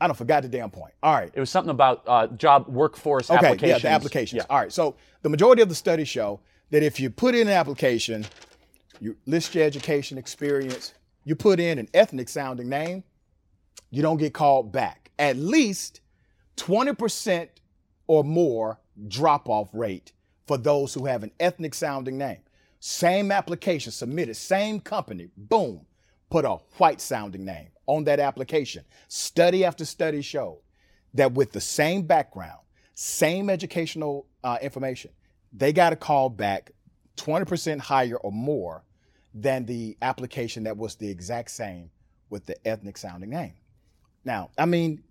I don't forgot the damn point. All right. It was something about uh, job workforce Okay, applications. yeah, the applications. Yeah. All right. So the majority of the studies show that if you put in an application, you list your education experience, you put in an ethnic sounding name, you don't get called back. At least 20% or more drop off rate for those who have an ethnic sounding name. Same application submitted, same company, boom, put a white sounding name on that application. Study after study showed that with the same background, same educational uh, information, they got a call back 20% higher or more than the application that was the exact same with the ethnic sounding name. Now, I mean,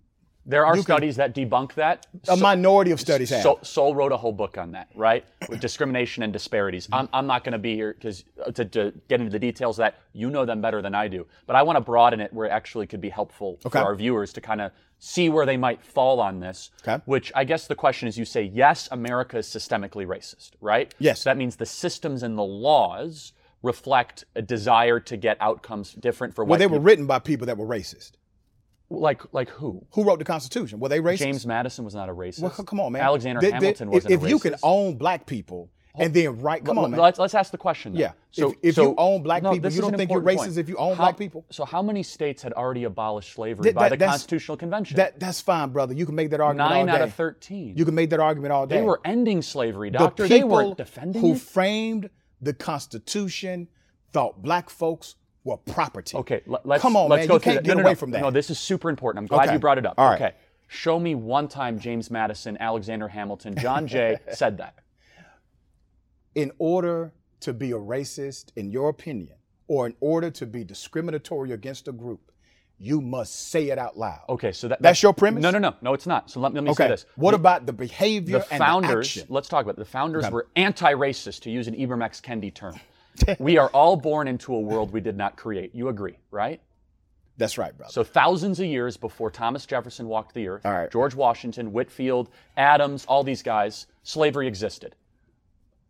There are You can- studies that debunk that. a minority of studies have. So, Sowell wrote a whole book on that, right? With discrimination and disparities. I'm, I'm not going to be here because uh, to, to get into the details of that you know them better than I do. But I want to broaden it where it actually could be helpful Okay. for our viewers to kind of see where they might fall on this. Okay. Which I guess the question is, you say yes, America is systemically racist, right? Yes. So that means the systems and the laws reflect a desire to get outcomes different for well, white they were people. written by people that were racist. Like like who? Who wrote the Constitution? Were they racist? James Madison was not a racist. Well, come on, man. Alexander Th- th- Hamilton wasn't if, a racist. If you can own black people oh. and then right. Come on, man. Let's, let's ask the question. Then. Yeah. If- if you own black people, you don't think you're racist point. if you own How- black people? So how many states had already abolished slavery That- by the Constitutional Convention? That that's fine, brother. You can make that argument Nine out of thirteen. You can make that argument all day. they were ending slavery, the doctor. people They weren't defending who it. framed the Constitution thought black folks were property. Okay, let's come on, let's man. go you can't that. get no, no, away no. from that. No, this is super important. I'm glad Okay. you brought it up. All right. Okay, show me one time James Madison, Alexander Hamilton, John Jay said that. in order to be a racist, in your opinion, or in order to be discriminatory against a group, you must say it out loud. Okay, so that, That's your premise? No, no, no, no. It's not. So let, let me say this. What The- about the behavior the and founders, the action? let's talk about it. the founders were anti-racist, to use an Ibram X. Kendi term. We are all born into a world we did not create. You agree, right? That's right, brother. So thousands of years before Thomas Jefferson walked the earth, All right. George Washington, Whitfield, Adams, all these guys, slavery existed.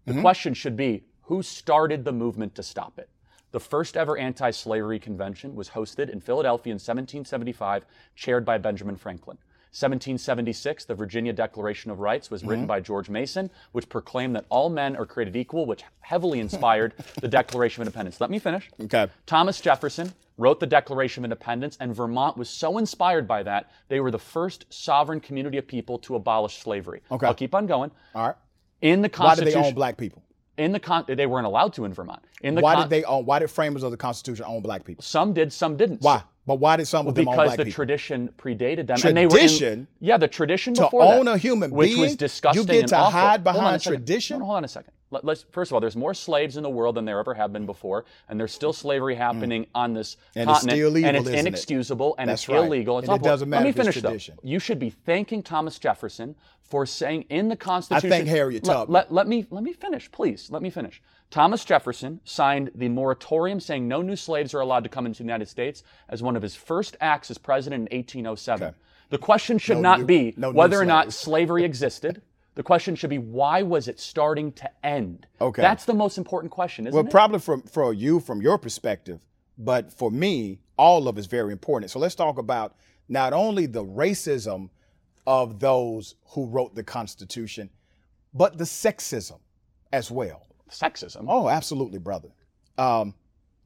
The Mm-hmm. question should be who started the movement to stop it? The first ever anti slavery convention was hosted in Philadelphia in 1775, chaired by Benjamin Franklin. 1776, the Virginia Declaration of Rights was Mm-hmm. written by George Mason, which proclaimed that all men are created equal, which heavily inspired the Declaration of Independence. Let me finish. Okay. Thomas Jefferson wrote the Declaration of Independence, and Vermont was so inspired by that, they were the first sovereign community of people to abolish slavery. Okay. I'll keep on going. All right. In the Constitution. Why did they own black people? in the con- they weren't allowed to in Vermont. In the Why con- did they own? Why did framers of the Constitution own black people? Some did, some didn't. Why? But why did some of them own Because the people? tradition predated them, and they were in, Tradition? yeah, the tradition to before own that, a human which being, was disgusting you get to awful. hide Hold behind tradition? No, hold on a second. Let, us first of all, there's more slaves in the world than there ever have been before, and there's still slavery happening on this Mm. And it's continent, still illegal, and it's isn't it? inexcusable, and That's it's right. illegal. It's And it doesn't matter. Let me if it's finish though. You should be thanking Thomas Jefferson for saying in the Constitution. I thank Harriet Let- Tubman. Let, let me let me finish, please. Let me finish. Thomas Jefferson signed the moratorium saying no new slaves are allowed to come into the United States as one of his first acts as president in 1807. Okay. The question should No not new- be no whether or not slavery existed. The question should be why was it starting to end? Okay. That's the most important question, isn't Well, it? Well, probably from for you from your perspective, but for me, all of it's very important. So let's talk about not only the racism of those who wrote the Constitution, but the sexism as well. Sexism. Oh, absolutely, brother. Um,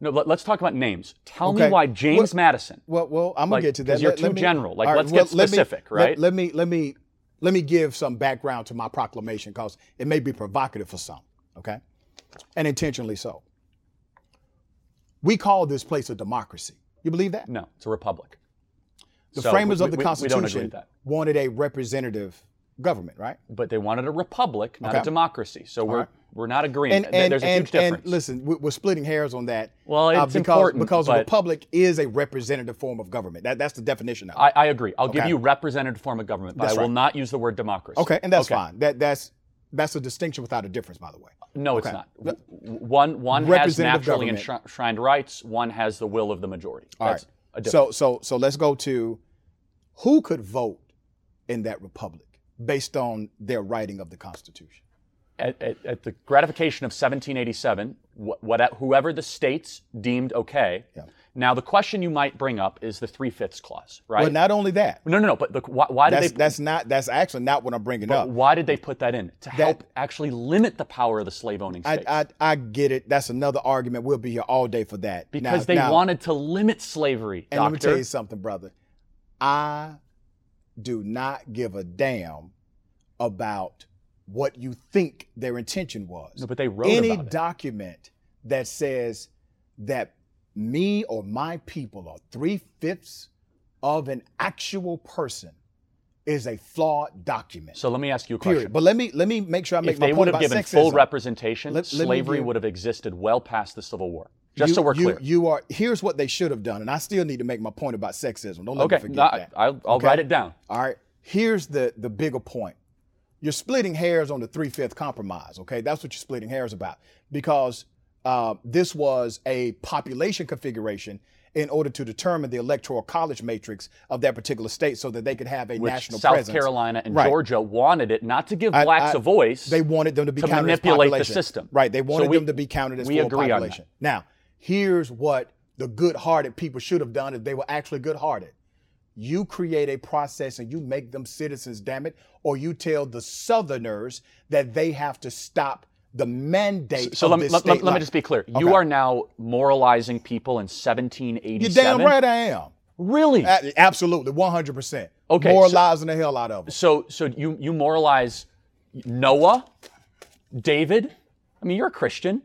No, let, us talk about names. Tell Okay. me why James Well- Madison. well, well, I'm gonna get to that. you're Let- let too me- general. Like, all let's get let me- specific, let- right? Let, me let me let me give some background to my proclamation because it may be provocative for some. Okay, and intentionally so. We call this place a democracy. You believe that? No, it's a republic. The So framers we- of the we- we Constitution that. wanted a representative government, right? But they wanted a republic, not Okay. a democracy. So we're right. we're not agreeing. And and There's a and, huge difference. and listen, we- we're splitting hairs on that. Well, uh, it's because important, because a republic is a representative form of government. That, that's the definition of it. I, I agree. I'll give Okay. you representative form of government, but That's I will right. not use the word democracy. okay, and that's fine. That that's that's a distinction without a difference, by the way. No, it's not. One one has naturally government. enshrined rights. One has the will of the majority. All That's right. a. So so so let's go to who could vote in that republic based on their writing of the Constitution. at, at, at the gratification of 1787, wh- what, whoever the states deemed okay. Yeah. Now, the question you might bring up is the three fifths clause, right? But not only that, no, no, no. But the, why, why did that's they? that's not that's actually not what I'm bringing up. why did they put that in to help actually limit the power of the slave owning I, states? I I get it. That's another argument. We'll be here all day for that. because Now- they now- wanted to limit slavery. And let me doctor. tell you something, brother. I do not give a damn about what you think their intention was. No, but they wrote Any about it. document that says that me or my people are three fifths of an actual person is a flawed document. So let me ask you a question. period. But let me let me make sure I make if my they point would have about given sexism. full representation, Let- let slavery would have existed well past the Civil War. Just you, so we're you- clear. You are here's what they should have done, and I still need to make my point about sexism. Don't let okay, me forget no, that. I'll, I'll Okay? write it down. All right. Here's the the bigger point. You're splitting hairs on the three fifth compromise. Okay, that's what you're splitting hairs about because uh, this was a population configuration in order to determine the electoral college matrix of that particular state, so that they could have a which national South presence. Carolina and Right. Georgia wanted it not to give I- blacks I- a voice. They wanted them to be to counted manipulate as the system. Right. They wanted So we- them to be counted as we full agree on population. Now, here's what the good-hearted people should have done if they were actually good-hearted. You create a process and you make them citizens, damn it, or you tell the Southerners that they have to stop the mandate. So of let, this let, let, let me just be clear. Okay. You are now moralizing people in 1787. You're damn right I am. Really? A- Absolutely, 100%. Okay, so- Moralizing the hell out of them. So so you you moralize Noah, David. I mean, you're a Christian.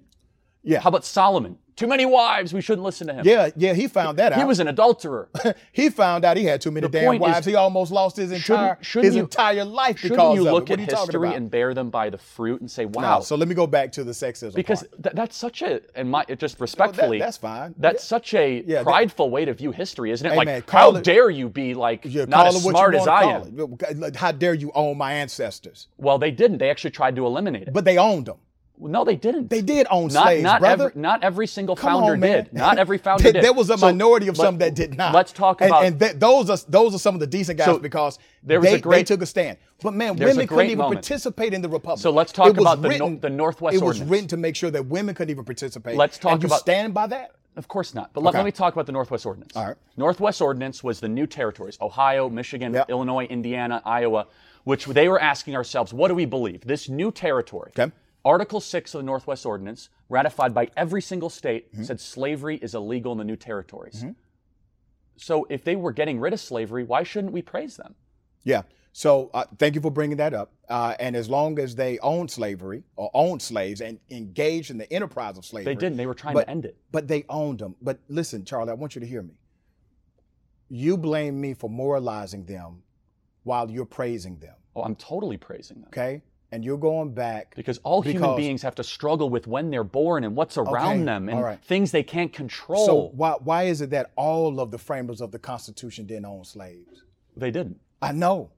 Yeah. How about Solomon? Too many wives. We shouldn't listen to him. Yeah, yeah, he found that out. He was an adulterer. he found out he had too many damn point is- wives. he almost lost his entire shouldn't his you- entire life Shouldn't you look. At are you talking history and bear them by the fruit and say, No, wow? so let me go back to the sexism because th- that's such a, and my it just oh, respectfully, that's fine. That's such a Yeah, that- prideful way to view history, isn't it? Hey, like, man, how it- dare you be like Yeah, not as smart as I am? It. How dare you own my ancestors? Well, they didn't. They actually tried to eliminate it. But they owned them. No, they didn't. They did own not slaves, not brother. every not every single Come founder on, did. Not every founder did. there was a So, minority of let- some that did not. Let's talk And- about and, th- those are those are some of the decent guys So, because there was they, a great- they took a stand. But man, women couldn't even moment. participate in the republic. So let's talk about the no- written- the Northwest It was Ordinance. written to make sure that women couldn't even participate. Let's talk and you about- stand by that. Of course not. But let, Okay. let me talk about the Northwest Ordinance. All right. Northwest Ordinance was the new territories Ohio, Michigan, Yep. Illinois, Indiana, Iowa, which they were asking ourselves, what do we believe? This new territory. Okay. Article 6 of the Northwest Ordinance, ratified by every single state, Mm-hmm. said slavery is illegal in the new territories. So if they were getting rid of slavery, why shouldn't we praise them? Yeah. So uh, thank you for bringing that up. Uh, and as long as they owned slavery or owned slaves and engaged in the enterprise of slavery, They didn't. They were trying but, to end it. But they owned them. But listen, Charlie, I want you to hear me. You blame me for moralizing them while you're praising them. Oh, I'm totally praising them. Okay? And you're going back. Because all human beings have to struggle with when they're born and what's around Okay, them and right. things they can't control. So why why is it that all of the framers of the Constitution didn't own slaves? they didn't. I know.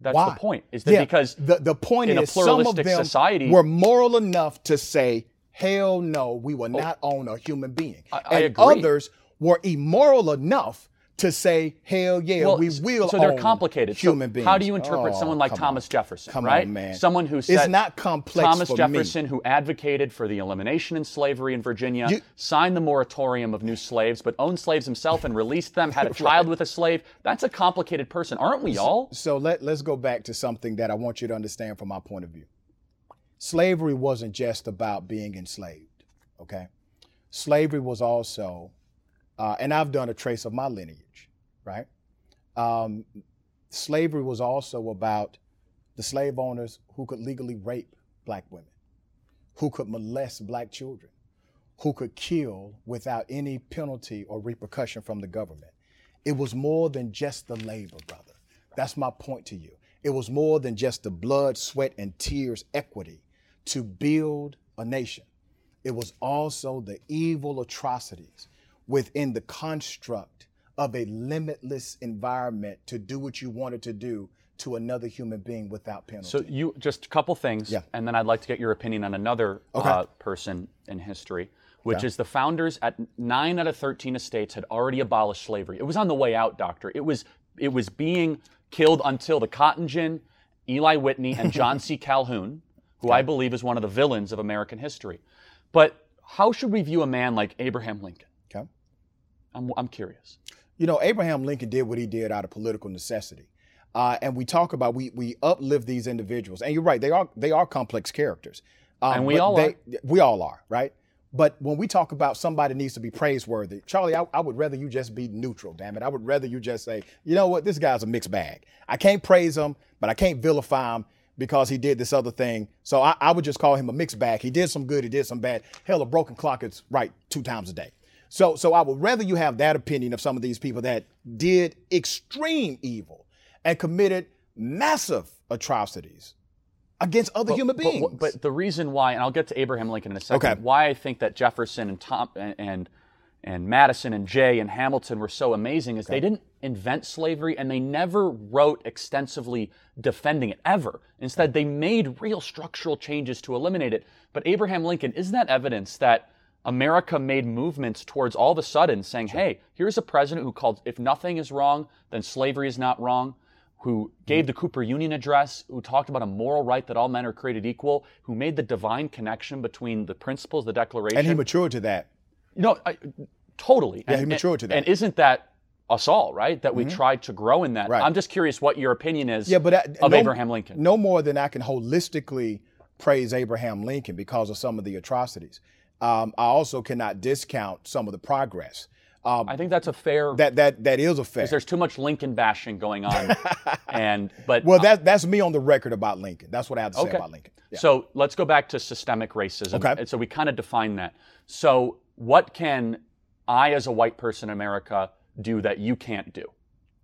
That's Why? the point. Is that Yeah, because the the point in a is some of them society- were moral enough to say, "Hell no, we will oh. not own a human being," I- I and agree. others were immoral enough to say, "Hell yeah, well, we will." so they're own complicated. Human so beings. How do you interpret Oh, someone like Thomas on. Jefferson? Come right? on, man. Someone who It's said not complex Thomas for me. Jefferson, who advocated for the elimination of slavery in Virginia, You- signed the moratorium of new slaves, but owned slaves himself and released them. Had a child with a slave. That's a complicated person, aren't we all? So let let's go back to something that I want you to understand from my point of view. Slavery wasn't just about being enslaved, okay? Slavery was also, uh, and I've done a trace of my lineage, right? Um, slavery was also about the slave owners who could legally rape black women, who could molest black children, who could kill without any penalty or repercussion from the government. It was more than just the labor, brother. That's my point to you. It was more than just the blood, sweat, and tears equity to build a nation. It was also the evil atrocities within the construct of a limitless environment to do what you wanted to do to another human being without penalty. So you just a couple things, Yeah. and then I'd like to get your opinion on another Okay. uh, person in history, which is the founders at nine out of thirteen estates had already abolished slavery. It was on the way out, doctor. It was it was being killed until the Cotton Gin, Eli Whitney, and John C. Calhoun, who I believe is one of the villains of American history. But how should we view a man like Abraham Lincoln? I'm, I'm curious. You know, Abraham Lincoln did what he did out of political necessity. Uh, and we talk about we we uplift these individuals, and you're right; they are they are complex characters, um, And we all they, We all are, right? But when we talk about somebody needs to be praiseworthy, Charlie, I, I would rather you just be neutral. Damn it, I would rather you just say, you know what, this guy's a mixed bag. I can't praise him, but I can't vilify him because he did this other thing. So I, I would just call him a mixed bag. He did some good, he did some bad. Hell, a broken clock is right two times a day. So, so I would rather you have that opinion of some of these people that did extreme evil and committed massive atrocities against other human beings. But, but the reason why, and I'll get to Abraham Lincoln in a second, Okay. why I think that Jefferson and Tom and and, and Madison and Jay and Hamilton were so amazing is they didn't invent slavery and they never wrote extensively defending it ever. Instead, they made real structural changes to eliminate it. But Abraham Lincoln, isn't that evidence that America made movements towards all of a sudden saying, hey, here's a president who called, if nothing is wrong, then slavery is not wrong who gave the Cooper Union address, who talked about a moral right that all men are created equal, who made the divine connection between the principles, the Declaration. and he matured to that. know, I, totally. Yeah, and, he matured to that. Mm-hmm. And isn't that us all, right? That we tried to grow in that. Right. I'm just curious what your opinion is Yeah, but of no- Abraham Lincoln. No more than I can holistically praise Abraham Lincoln because of some of the atrocities. Um, I also cannot discount some of the progress. Um, I think that's a fair. that that that is a fact. there's too much Lincoln bashing going on, and but Well, that that's me on the record about Lincoln. That's what I have to say about Lincoln. Yeah. So let's go back to systemic racism. Okay. And so we kind of define that. So what can I, as a white person in America, do that you can't do?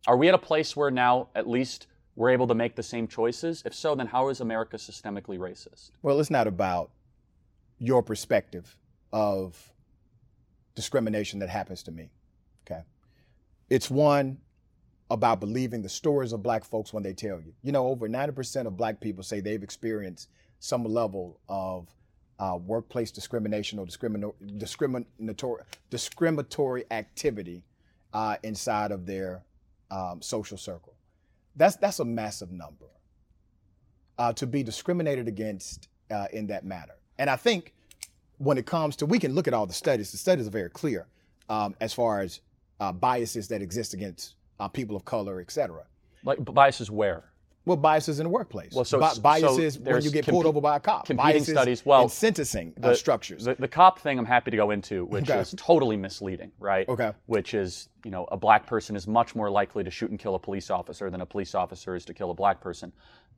Are we at a place where now, at least, we're able to make the same choices? If so, then how is America systemically racist? Well, it's not about your perspective of discrimination that happens to me. Okay. It's one about believing the stories of black folks when they tell you. You know, over 90% of black people say they've experienced some level of uh, workplace discrimination or discrimin- discriminatory, discriminatory activity uh, inside of their um, social circle. That's, that's a massive number uh, to be discriminated against uh, in that matter. And I think when it comes to, we can look at all the studies. The studies are very clear um, as far as uh, biases that exist against uh, people of color, et cetera. Like biases where? Well, biases in the workplace. Well, so- Bi- so biases when you get compe- pulled over by a cop. competing biases studies. Well, in sentencing uh, structures. The, the cop thing I'm happy to go into, which Okay. is totally misleading, right? Okay. Which is, you know, a black person is much more likely to shoot and kill a police officer than a police officer is to kill a black person.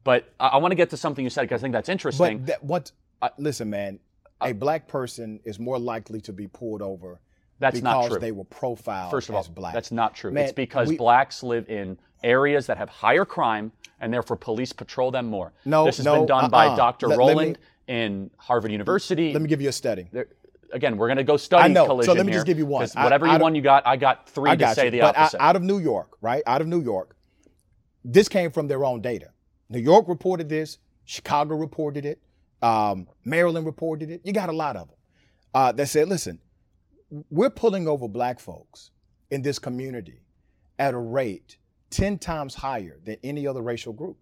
But I, I want to get to something you said because I think that's interesting. but that, what? listen, man. A uh, black person is more likely to be pulled over That's not because true. they were profiled First of all, as black. that's not true. Man, it's because we- blacks live in areas that have higher crime, and therefore police patrol them more. No, this has no, been done by uh-uh. Dr. Let- let me- Roland in Harvard University. Let me give you a study. There- again, we're going to go study I know. So let me here, just give you one. Whatever I you one you got, I got three I to say you. the but opposite. out of New York, right? Out of New York, this came from their own data. New York reported this. Chicago reported it. Um, Maryland reported it. You got a lot of them uh, that said, "Listen, we're pulling over black folks in this community at a rate ten times higher than any other racial group."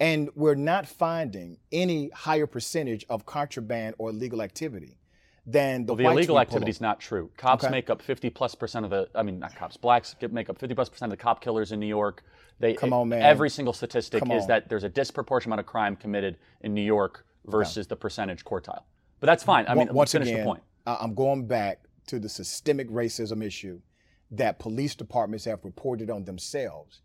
And we're not finding any higher percentage of contraband or illegal activity than the, Well, the illegal activity is not true. Cops Okay. make up 50 plus percent of the, I mean, not cops, blacks make up 50 plus percent of the cop killers in New York. They, Come on, man. Every single statistic Come is on. that there's a disproportionate amount of crime committed in New York versus the percentage quartile. But that's fine. I mean, Once finish again, the point. I'm going back to the systemic racism issue that police departments have reported on themselves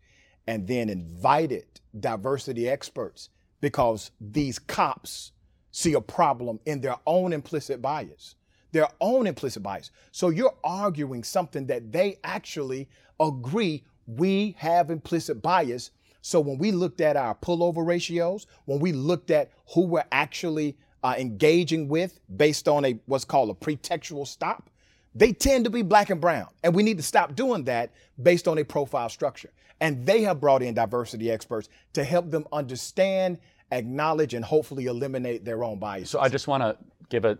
and then invited diversity experts because these cops see a problem in their own implicit bias. Their own implicit bias. So you're arguing something that they actually agree we have implicit bias. So when we looked at our pullover ratios, when we looked at who we're actually uh, engaging with based on a what's called a pretextual stop, they tend to be black and brown. And we need to stop doing that based on a profile structure. And they have brought in diversity experts to help them understand, acknowledge, and hopefully eliminate their own bias. So I just want to give a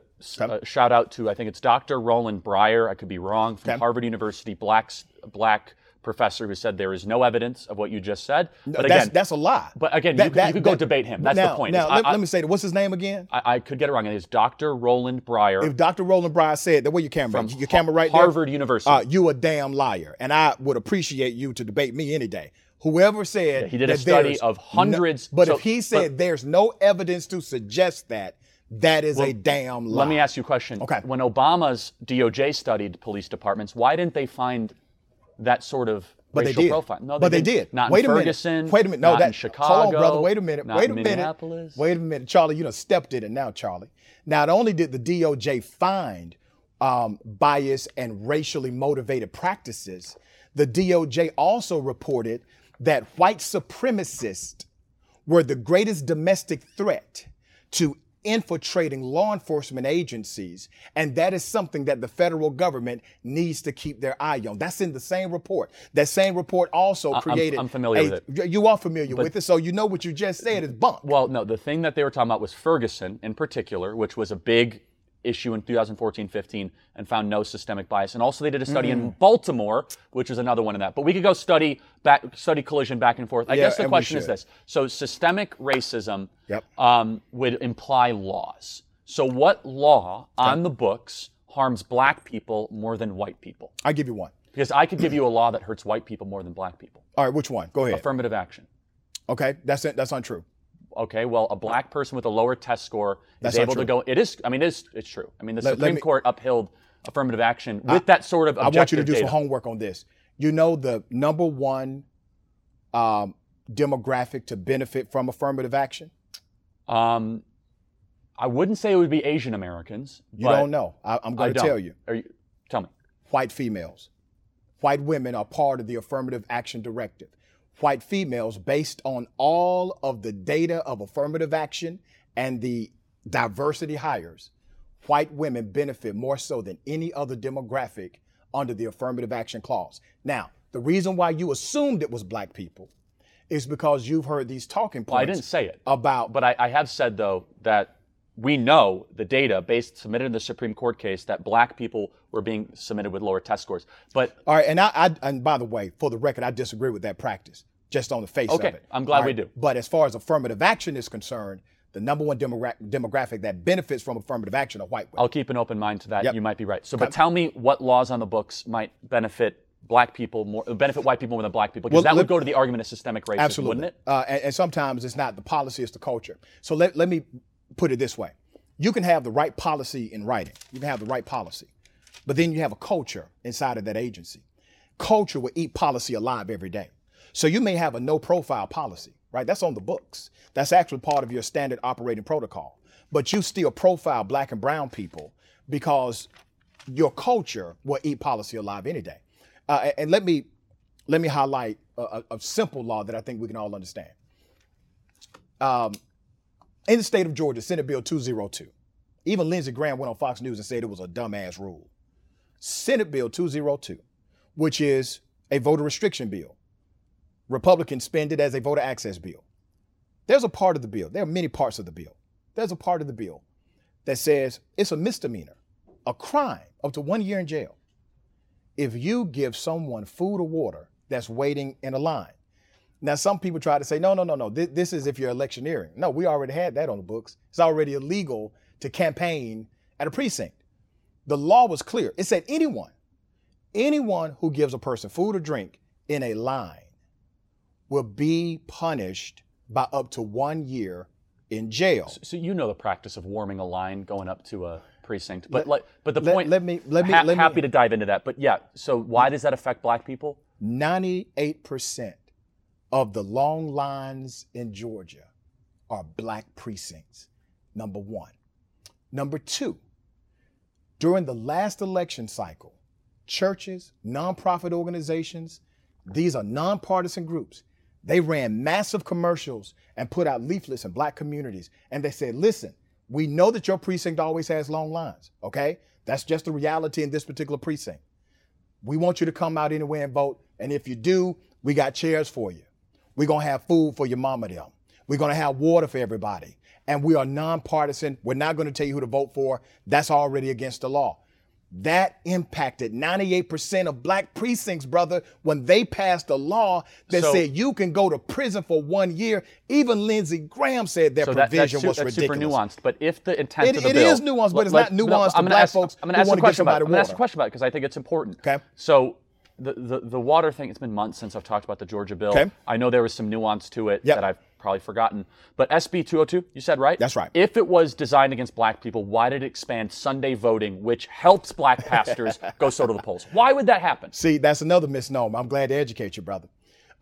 shout out to I think it's Dr. Roland Fryer. I could be wrong from Okay. Harvard University, black black professor who said there is no evidence of what you just said. But that's, again, that's a lie. but again, That- you, could- that- you could go debate him. That's now, the point. Now, let, I, let me say. What's his name again? I, I could get it wrong. It is Dr. Roland Fryer If Dr. Roland Fryer said that, where your camera? from your camera right there? Harvard University. Uh, you a damn liar, and I would appreciate you to debate me any day. Whoever said he did a study of no- hundreds- but so- if he said there's no evidence to suggest that, that is a damn lie. Let me ask you a question. Okay. When Obama's DOJ studied police departments, why didn't they find that sort of But racial they did. profile? No, but they did. Not Wait in a Ferguson. minute. Wait a minute. No, not that in Chicago. Hold on, brother. Wait a minute. Not Wait a minute. Wait a minute, Charlie. You done stepped in it now, Charlie. Not only did the DOJ find um, bias and racially motivated practices, the DOJ also reported that white supremacists were the greatest domestic threat to infiltrating law enforcement agencies. And that is something that the federal government needs to keep their eye on. That's in the same report. That same report also I'm- created. I'm familiar a- with it. You are familiar with it, so you know what you just said is bunk. Well, no, the thing that they were talking about was Ferguson in particular, which was a big issue in 2014-15 and found no systemic bias. And also they did a study in Baltimore, which was another one of that. But we could go study back study collision back and forth. I Yeah, guess the question is this. So systemic racism Yep. um, would imply laws. So what law on the books harms black people more than white people? I'll give you one. Because I could give you a law that hurts white people more than black people. All right, which one? Go ahead. Affirmative action. Okay, that's it. That's untrue. Okay, well, a black person with a lower test score That's is able to go. It is. I mean, it is. It's true. I mean, the Let- let Supreme me- Court upheld affirmative action with that sort of I want you to do data. some homework on this. You know the number one um, demographic to benefit from affirmative action? Um, I wouldn't say it would be Asian Americans. You don't know. I, I'm I going to tell you. Are you. Tell me. White females. White women are part of the affirmative action directive. White females, based on all of the data of affirmative action and the diversity hires, white women benefit more so than any other demographic under the affirmative action clause. Now, the reason why you assumed it was black people is because you've heard these talking points Well, I didn't say it. about But I, I have said though that we know the data based submitted in the Supreme Court case that black people were being submitted with lower test scores. But All right, and I, I and by the way, for the record, I disagree with that practice, just on the face Okay, of it. I'm glad All we do. But as far as affirmative action is concerned, the number one demogra- demographic that benefits from affirmative action are white women. I'll keep an open mind to that. Yep. You might be right. So, but tell me what laws on the books might benefit black people more, benefit white people more than black people, because Well, that would go to the argument of systemic racism, Absolutely. wouldn't it? Uh, and, and sometimes it's not the policy, it's the culture. So let, let me put it this way you can have the right policy in writing, you can have the right policy, but then you have a culture inside of that agency. Culture will eat policy alive every day. So you may have a no profile policy, right? That's on the books. That's actually part of your standard operating protocol. But you still profile black and brown people because your culture will eat policy alive any day. Uh, and- let me let me highlight a, a simple law that I think we can all understand. Um, in the state of Georgia, Senate Bill 202, even Lindsey Graham went on Fox News and said it was a dumbass rule. Senate Bill 202, which is a voter restriction bill. Republicans spend it as a voter access bill. There's a part of the bill, there are many parts of the bill. There's a part of the bill that says it's a misdemeanor, a crime, up to one year in jail if you give someone food or water that's waiting in a line. Now, some people try to say, no, no, no, no, this, this is if you're electioneering. No, we already had that on the books. It's already illegal to campaign at a precinct. The law was clear. It said anyone, anyone who gives a person food or drink in a line will be punished by up to one year in jail. So you know the practice of warming a line going up to a precinct, but like, but the let- point. let me- let me- ha- let me- happy to dive into that, but yeah. So why does that affect black people? 98% of the long lines in Georgia are black precincts. Number one. Number two, during the last election cycle, churches, nonprofit organizations, these are nonpartisan groups. They ran massive commercials and put out leaflets in black communities. And they said, listen, we know that your precinct always has long lines, okay? That's just the reality in this particular precinct. We want you to come out anyway and vote. And if you do, we got chairs for you. We're going to have food for your mama them. We're going to have water for everybody. And we are nonpartisan. We're not going to tell you who to vote for. That's already against the law. That impacted 98% of black precincts, brother, when they passed a law that So- said you can go to prison for one year. Even Lindsey Graham said that So that, that's, provision was that's ridiculous. super nuanced. But if the intent It- of the it bill, is nuanced, but it's not nuanced to gonna black ask, folks I'm going to ask a question about. it. I'm going to ask a question about it because I think it's important. Okay. So. The, the, the water thing, it's been months since I've talked about the Georgia bill. Okay. I know there was some nuance to it Yep. that I've probably forgotten. But SB 202, you said right? That's right. If it was designed against black people, why did it expand Sunday voting, which helps black pastors go so to the polls? Why would that happen? See, that's another misnomer. I'm glad to educate you, brother.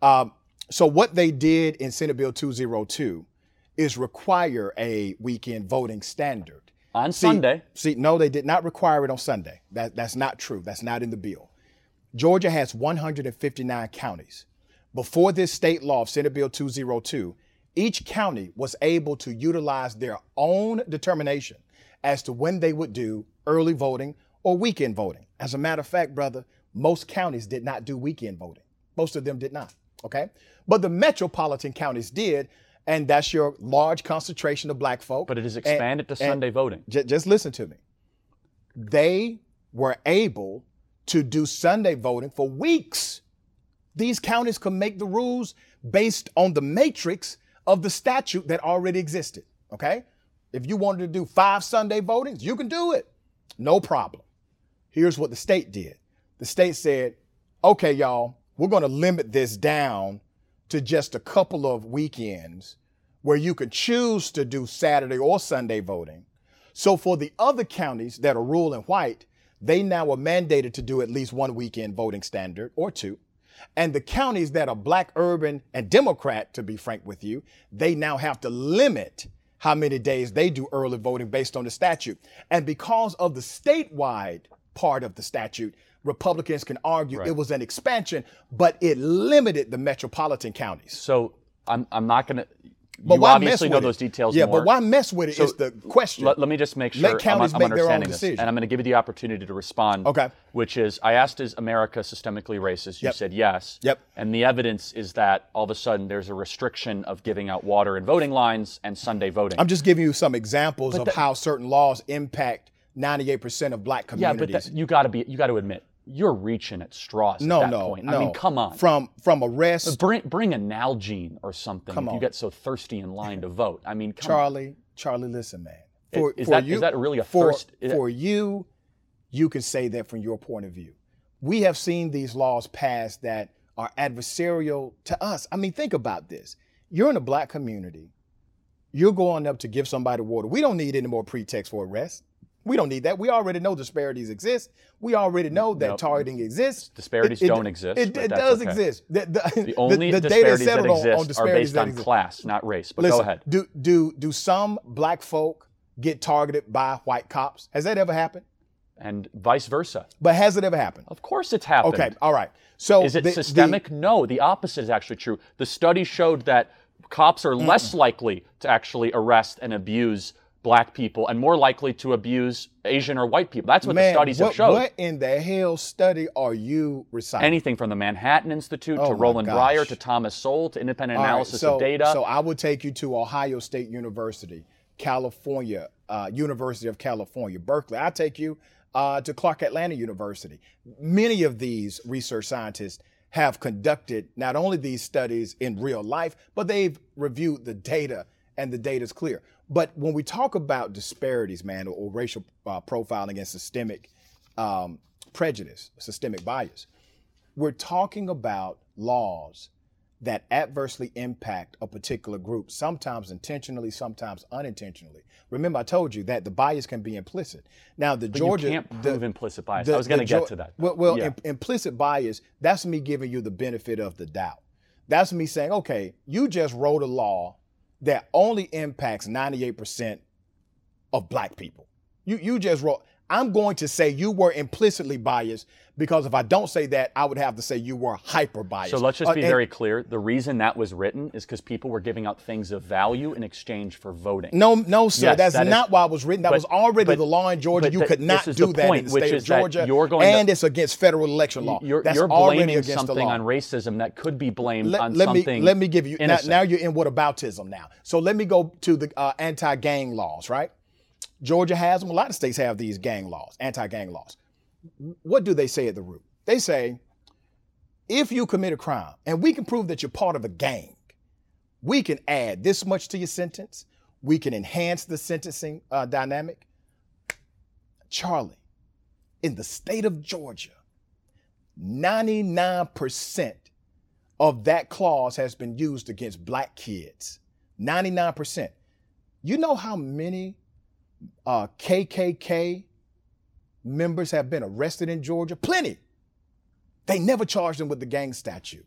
Um, so, what they did in Senate Bill 202 is require a weekend voting standard. On See- Sunday, See, no, they did not require it on Sunday. That, that's not true. That's not in the bill. Georgia has 159 counties. Before this state law of Senate Bill 202, each county was able to utilize their own determination as to when they would do early voting or weekend voting. As a matter of fact, brother, most counties did not do weekend voting. Most of them did not. Okay. But the metropolitan counties did, and that's your large concentration of black folk. but it is And- expanded to Sunday voting. J- just listen to me. They were able to do Sunday voting for weeks. These counties could make the rules based on the matrix of the statute that already existed. Okay? If you wanted to do five Sunday votings, you can do it. No problem. Here's what the state did the state said, okay, y'all, we're going to limit this down to just a couple of weekends where you can choose to do Saturday or Sunday voting. So for the other counties that are rural and white, they now are mandated to do at least one weekend voting standard or two. And the counties that are black, urban, and Democrat, to be frank with you, they now have to limit how many days they do early voting based on the statute. And because of the statewide part of the statute, Republicans can argue Right. it was an expansion, but it limited the metropolitan counties. So I'm, I'm not going to. But you why obviously mess know with those it? details Yeah, more. but why mess with it So is the question. Let, let me just make Let sure I'm, I'm make their own understanding this, decision. and I'm going to give you the opportunity to respond. Okay. Which is, I asked, is America systemically racist? You Yep. said yes. Yep. And the evidence is that all of a sudden there's a restriction of giving out water in voting lines and Sunday voting. I'm just giving you some examples of that- how certain laws impact 98% of black communities. yeah, but that, you got to be, you got to admit, you're reaching at straws no, at that no, point. no. I mean, come on. From from arrest, bring bring a Nalgene or something Come if you get so thirsty in line to vote. I mean, come on. Charlie, Charlie, listen, man. For, is for that- is you, that really a for, thirst- for you? You can say that from your point of view. We have seen these laws passed that are adversarial to us. I mean, think about this. You're in a black community. You're going up to give somebody water. We don't need any more pretext for arrest. We don't need that. We already know disparities exist. We already know that Nope. targeting exists. Disparities don't exist, It, it does okay. exist. The, the, The only the, the data disparities is settled that on- exist on, are disparities based on exist. class, not race. But Listen, go ahead. Do do do some black folk get targeted by white cops? Has that ever happened? And vice versa. But has it ever happened? Of course it's happened. Okay, all right. So Is it the- systemic? no, the opposite is actually true. The study showed that cops are mm. less likely to actually arrest and abuse black people and more likely to abuse Asian or white people. That's what man, the studies what, have shown. what in the hell study are you reciting? Anything from the Manhattan Institute Oh to Roland gosh. Fryer to Thomas Sowell to independent All right, analysis so, of data. So I would take you to Ohio State University, California, uh, University of California, Berkeley. I take you uh, to Clark Atlanta University. Many of these research scientists have conducted not only these studies in real life, but they've reviewed the data, and the data is clear. But when we talk about disparities, man, or, or racial uh, profiling and systemic um, prejudice, systemic bias, we're talking about laws that adversely impact a particular group, sometimes intentionally, sometimes unintentionally. Remember, I told you that the bias can be implicit. Now, the but Georgia you can't the- implicit bias. the- I was going to get to that. Well, well Yeah. im- implicit bias, that's me giving you the benefit of the doubt. That's me saying, okay, you just wrote a law that only impacts 98% of black people. You you just wrote I'm going to say you were implicitly biased because if I don't say that, I would have to say you were hyper biased. So let's just Uh, be and- very clear. The reason that was written is because people were giving out things of value in exchange for voting. No, no, sir. Yes, That's that is- not why it was written. That but- was already but- the law in Georgia. You that- could not do that point, in the which state is of Georgia. you're going to- and it's against federal election law. You're, That's you're already blaming against the something law. on racism that could be blamed let, on let me something. let me give you now, now you're in what aboutism now. So let me go to the uh, anti-gang laws, right? Georgia has them. A lot of states have these gang laws, anti-gang laws. What do they say at the root? They say if you commit a crime and we can prove that you're part of a gang, we can add this much to your sentence. We can enhance the sentencing uh, dynamic. Charlie, in the state of Georgia, 99% of that clause has been used against black kids. 99%. You know how many uh, KKK members have been arrested in Georgia? Plenty. They never charged them with the gang statute.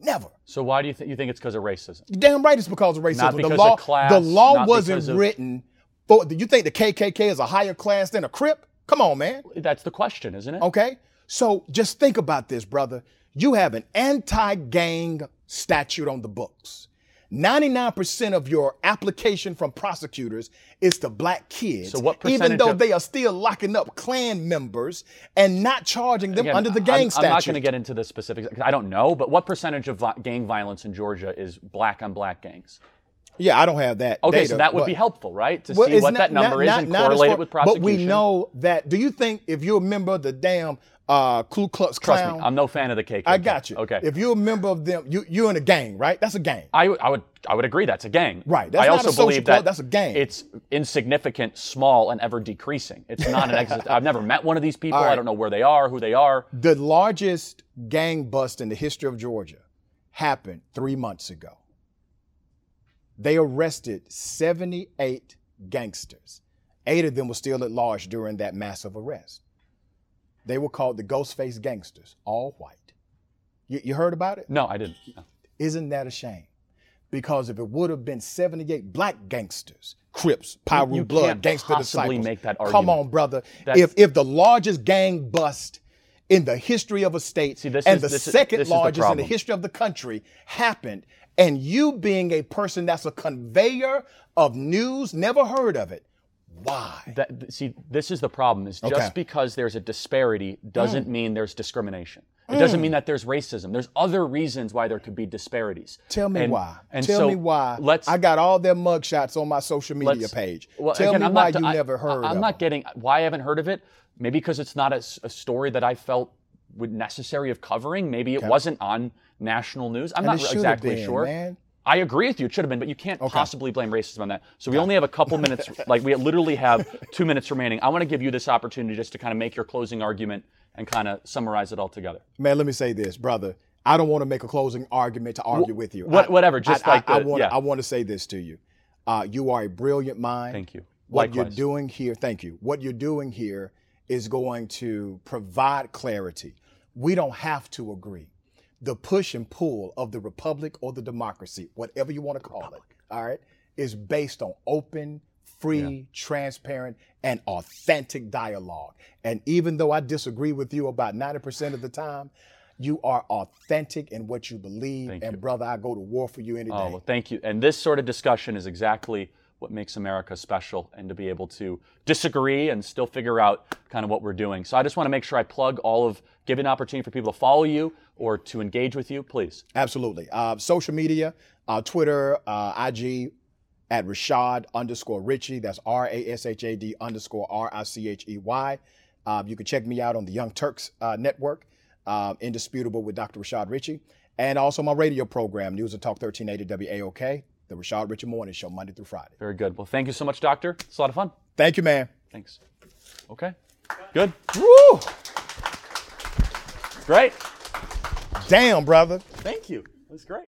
Never. so why do you think you think it's because of racism? You're damn right it's because of racism. Not because the of law, class, the law wasn't of- written for. Do you think the KKK is a higher class than a Crip? Come on, man. That's the question, isn't it? Okay? So just think about this, brother. You have an anti gang statute on the books. 99% of your application from prosecutors is to black kids. So what even though of- they are still locking up Klan members and not charging them Again, under the I'm- gang I'm, not going to get into the specifics. I don't know, but what percentage of gang violence in Georgia is black on black gangs? yeah, I don't have that. Okay, data, so that would but- be helpful, right? To Well, see what not- that number not- is not- and correlate far- it with prosecution. But we know that. Do you think if you're a member of the damn uh, Ku Klux Trust Klan, me, I'm no fan of the KKK. I got you. Okay. If you're a member of them, you you're in a gang, right? That's a gang. I, w- I would I would agree that's a gang. Right, that's I also believe club, that that's a gang. It's insignificant, small, and ever decreasing. It's not an exist. I've never met one of these people. All I don't know where they are, who they are. The largest gang bust in the history of Georgia happened three months ago. they arrested 78 gangsters. Eight of them were still at large during that massive arrest. They were called the Ghostface Gangsters, all white. You, you heard about it? No, I didn't. No. Isn't that a shame? Because if it would have been 78 black gangsters, Crips, Piru you Blood, can't Gangster possibly Disciples. make that Come on, brother. That's- If if the largest gang bust in the history of a state See, and is- the is- second is the largest in the history of the country happened, and you being a person that's a conveyor of news, never heard of it. Why? That, see, this is the problem. Is just Okay. Mm. because there's a disparity doesn't mean there's discrimination. It doesn't mean that there's racism. There's other reasons why there could be disparities. Tell me And- why. And Tell so me why. Let's. I got all their mugshots on my social media page. well, Tell again, me I'm why not- you I- never heard I'm of not them. getting why I haven't heard of it. Maybe because it's not a story that I felt would necessary of covering. Maybe it wasn't on national news. I'm And not it re- should exactly been, sure. man. I agree with you. It should have been, but you can't possibly blame racism on that. So we only have a couple minutes. Like we literally have two minutes remaining. I want to give you this opportunity just to kind of make your closing argument and kind of summarize it all together. Man, let me say this, brother. I don't want to make a closing argument to argue with you. what- I- whatever, just I, like I, I want. yeah. I want to say this to you. Uh, you are a brilliant mind. Thank you. What Likewise. you're doing here, thank you. What you're doing here is going to provide clarity. We don't have to agree. The push and pull of the republic or the democracy, whatever you want to call it, all right, is based on open, free, transparent, and authentic dialogue. And even though I disagree with you about 90% of the time, you are authentic in what you believe. Thank and you. brother, I go to war for you any oh, day. Oh, well, thank you. And this sort of discussion is exactly what makes America special and to be able to disagree and still figure out kind of what we're doing. So I just want to make sure I plug all of, give an opportunity for people to follow you or to engage with you, please. Absolutely. Uh, social media, uh, Twitter, uh, IG at Rashad underscore Richey. That's R A S H A D underscore R I C H E Y. Uh, you can check me out on the Young Turks uh, Network, uh, Indisputable with Dr. Rashad Richey, and also my radio program, News and Talk 1380 WAOK, the Rashad Richey Morning Show, Monday through Friday. Very good. Well, thank you so much, Doctor. It's a lot of fun. Thank you, man. Thanks. Okay. Good. Woo! Great. Damn, brother. Thank you. Was great.